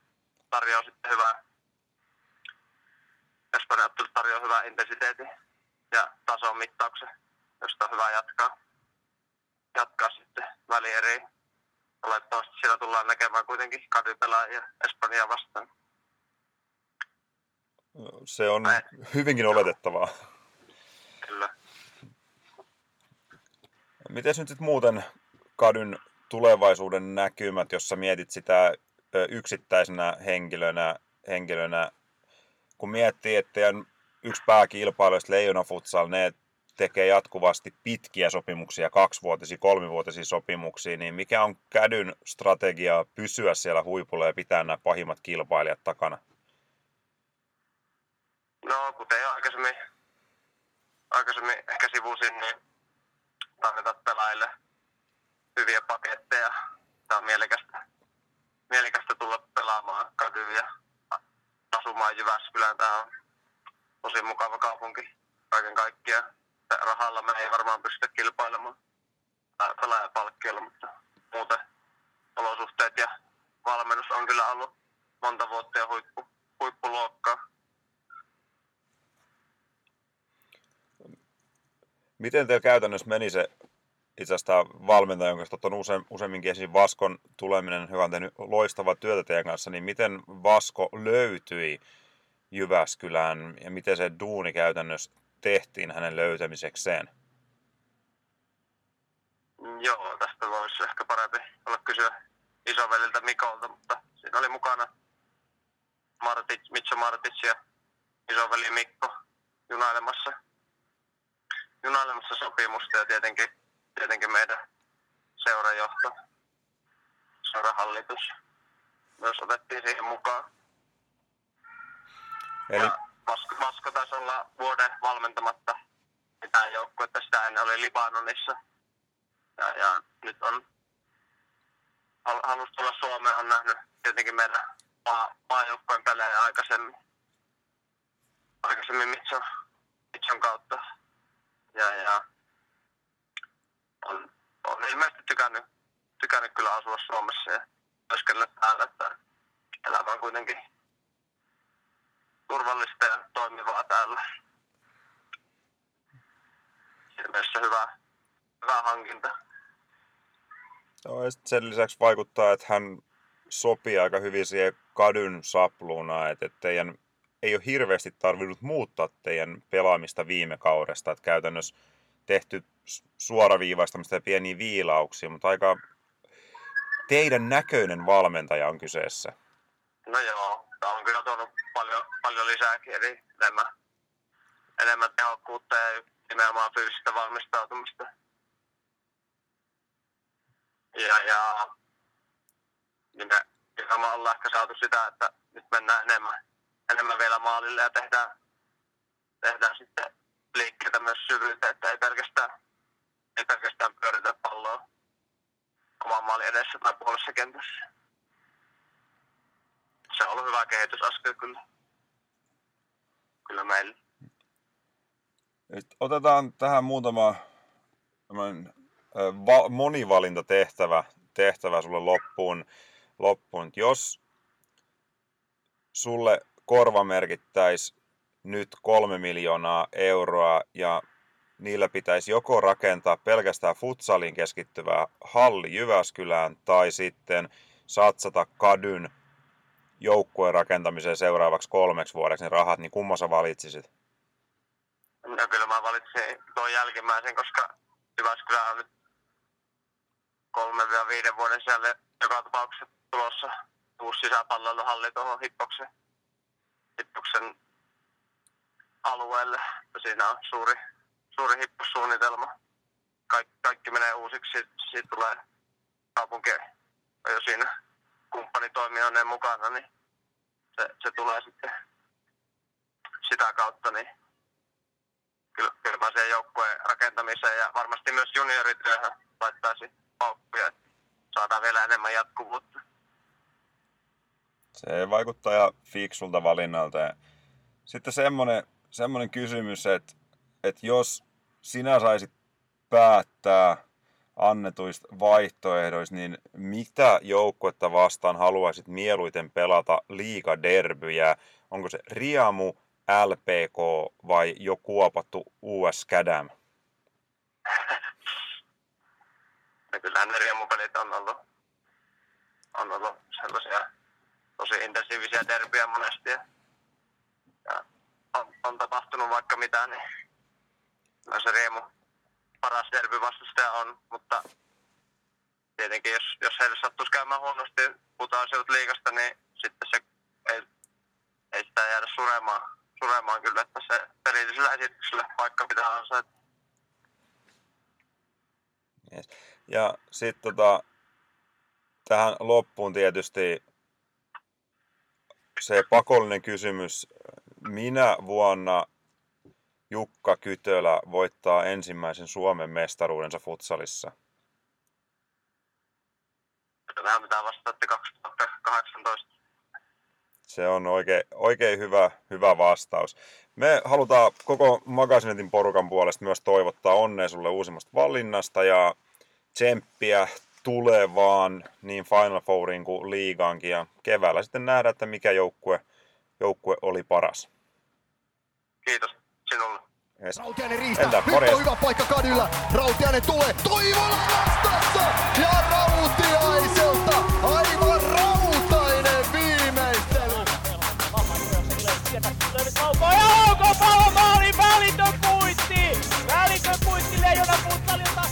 Speaker 5: tarjoaa sitten hyvää, Espanjan tarjoaa hyvää intensiteetin ja tason mittauksen, josta on hyvä jatkaa, jatkaa sitten välieriin. Olettavasti siellä tullaan näkemään kuitenkin kadypelaajia Espanjaa vastaan.
Speaker 3: Se on Näin. hyvinkin oletettavaa.
Speaker 5: Kyllä.
Speaker 3: Miten nyt sitten muuten kadyn tulevaisuuden näkymät, jos sä mietit sitä yksittäisenä henkilönä, henkilönä kun miettii, että yksi pääkilpailijoista Leijona Futsal, ne tekee jatkuvasti pitkiä sopimuksia, kaksivuotisia, kolmivuotisia sopimuksia, niin mikä on kädyn strategia pysyä siellä huipulla ja pitää nämä pahimmat kilpailijat takana?
Speaker 5: No, kuten aikaisemmin, aikaisemmin ehkä sivusin, niin tarjota pelaajille hyviä paketteja. Tämä on mielekästä, mielekästä tulla pelaamaan kadyyn ja asumaan Jyväskylään. Tämä on tosi mukava kaupunki kaiken kaikkiaan. Rahalla me ei varmaan pystytä kilpailemaan pelaajapalkkiolla, mutta muuten, suhteet ja valmennus on kyllä ollut monta vuotta ja huippu, huippuluokkaa.
Speaker 3: Miten teillä käytännössä meni se itse asiassa tämä valmentaja, jonka use, useamminkin esiin Vaskon tuleminen, joka on tehnyt loistavaa työtä teidän kanssa, niin miten Vasko löytyi Jyväskylään ja miten se duuni käytännössä tehtiin hänen löytämisekseen?
Speaker 5: Joo, tästä voisi ehkä parempi olla kysyä isoveliltä Mikolta, mutta siinä oli mukana Martic, Mitso Martic ja isoveli Mikko junailemassa, junailemassa sopimusta ja tietenkin, tietenkin meidän seurajohto, seurahallitus myös otettiin siihen mukaan. Eli... Ja Vasko, Vasko taisi olla vuoden valmentamatta mitään joukkuetta, sitä ennen oli Libanonissa. Ja, ja nyt on halusi tulla Suomeen, on nähnyt tietenkin meidän maa, maajoukkojen pelejä aikaisemmin, aikaisemmin Mitson, Mitson kautta. Ja, ja on, on ilmeisesti tykännyt, tykännyt kyllä asua Suomessa ja työskennellä täällä, että elämä on kuitenkin turvallista ja toimivaa täällä. Siinä mielessä hyvä, hyvä hankinta.
Speaker 3: Joo, ja sen lisäksi vaikuttaa, että hän sopii aika hyvin siihen kadun sapluunaan, että teidän ei ole hirveästi tarvinnut muuttaa teidän pelaamista viime kaudesta, että käytännössä tehty suoraviivaistamista ja pieniä viilauksia, mutta aika teidän näköinen valmentaja on kyseessä.
Speaker 5: No joo, tämä on kyllä tuonut paljon, paljon lisääkin, eli enemmän, enemmän tehokkuutta ja nimenomaan fyysistä valmistautumista. Ja, ja niin me ollaan ehkä saatu sitä, että nyt mennään enemmän, enemmän vielä maalille ja tehdään, tehdään sitten liikkeitä myös syvyyteen, että ei pelkästään, ei pelkästään pyöritä palloa oman maalin edessä tai puolessa kentässä. Se on ollut hyvä kehitysaskel kyllä, kyllä meille.
Speaker 3: Otetaan tähän muutama va- monivalintatehtävä tehtävä sulle loppuun. loppuun. Jos sulle korva merkittäisi nyt kolme miljoonaa euroa ja niillä pitäisi joko rakentaa pelkästään futsaliin keskittyvää halli Jyväskylään tai sitten satsata kadyn joukkueen rakentamiseen seuraavaksi kolmeksi vuodeksi ne rahat, niin kumman sä valitsisit?
Speaker 5: No kyllä mä valitsin tuon jälkimmäisen, koska Jyväskylä on nyt kolme viiden vuoden sisälle joka tapauksessa tulossa uusi sisäpalloiluhalli tuohon Hippoksen, Hippoksen alueelle. Siinä on suuri, suuri hippossuunnitelma. Kaik, kaikki menee uusiksi, siitä, tulee kaupunki jo siinä kumppanitoimijoiden mukana, niin se, se tulee sitten sitä kautta, niin kyllä, kyllä mä sen joukkueen rakentamiseen ja varmasti myös juniorityöhön laittaisin paukkuja, että saadaan vielä enemmän jatkuvuutta.
Speaker 3: Se vaikuttaa ja fiksulta valinnalta. Sitten semmoinen, semmoinen kysymys, että, että jos sinä saisit päättää annetuista vaihtoehdoista, niin mitä joukkuetta vastaan haluaisit mieluiten pelata liigaderbyjä? Onko se Riamu, LPK vai jo kuopattu US Cadam?
Speaker 5: Ja kyllähän ne riemupelit on ollut, on ollut sellaisia tosi intensiivisiä derbyjä monesti. Ja, on, on, tapahtunut vaikka mitä, niin kyllä se riemu paras derbyvastustaja on, mutta tietenkin jos, jos heille sattuisi käymään huonosti putoaisivat liikasta, niin sitten se ei, ei sitä jäädä suremaan, suremaan kyllä, että se pelillisellä esityksellä paikka pitää ansaita.
Speaker 3: Yes. Ja sitten tota, tähän loppuun tietysti se pakollinen kysymys. Minä vuonna Jukka Kytölä voittaa ensimmäisen Suomen mestaruudensa futsalissa?
Speaker 5: Vähän mitä vastaatte 2018.
Speaker 3: Se on oikein, oikein hyvä, hyvä vastaus. Me halutaan koko Magasinetin porukan puolesta myös toivottaa onnea sulle uusimmasta valinnasta ja tsemppiä tulevaan niin Final Fouriin kuin liigaankin. Ja keväällä sitten nähdään, että mikä joukkue, joukkue oli paras.
Speaker 5: Kiitos sinulle.
Speaker 3: Yes.
Speaker 1: Rautiainen riistää.
Speaker 3: Entä,
Speaker 1: Nyt on hyvä paikka kadilla. Rautiainen tulee. Toivola vastassa! Ja Rautiaiselta aivan rautainen viimeistely.
Speaker 2: Ja onko pallo maali? Välitön kuitti! Välitön kuitti Leijona puuttaliota!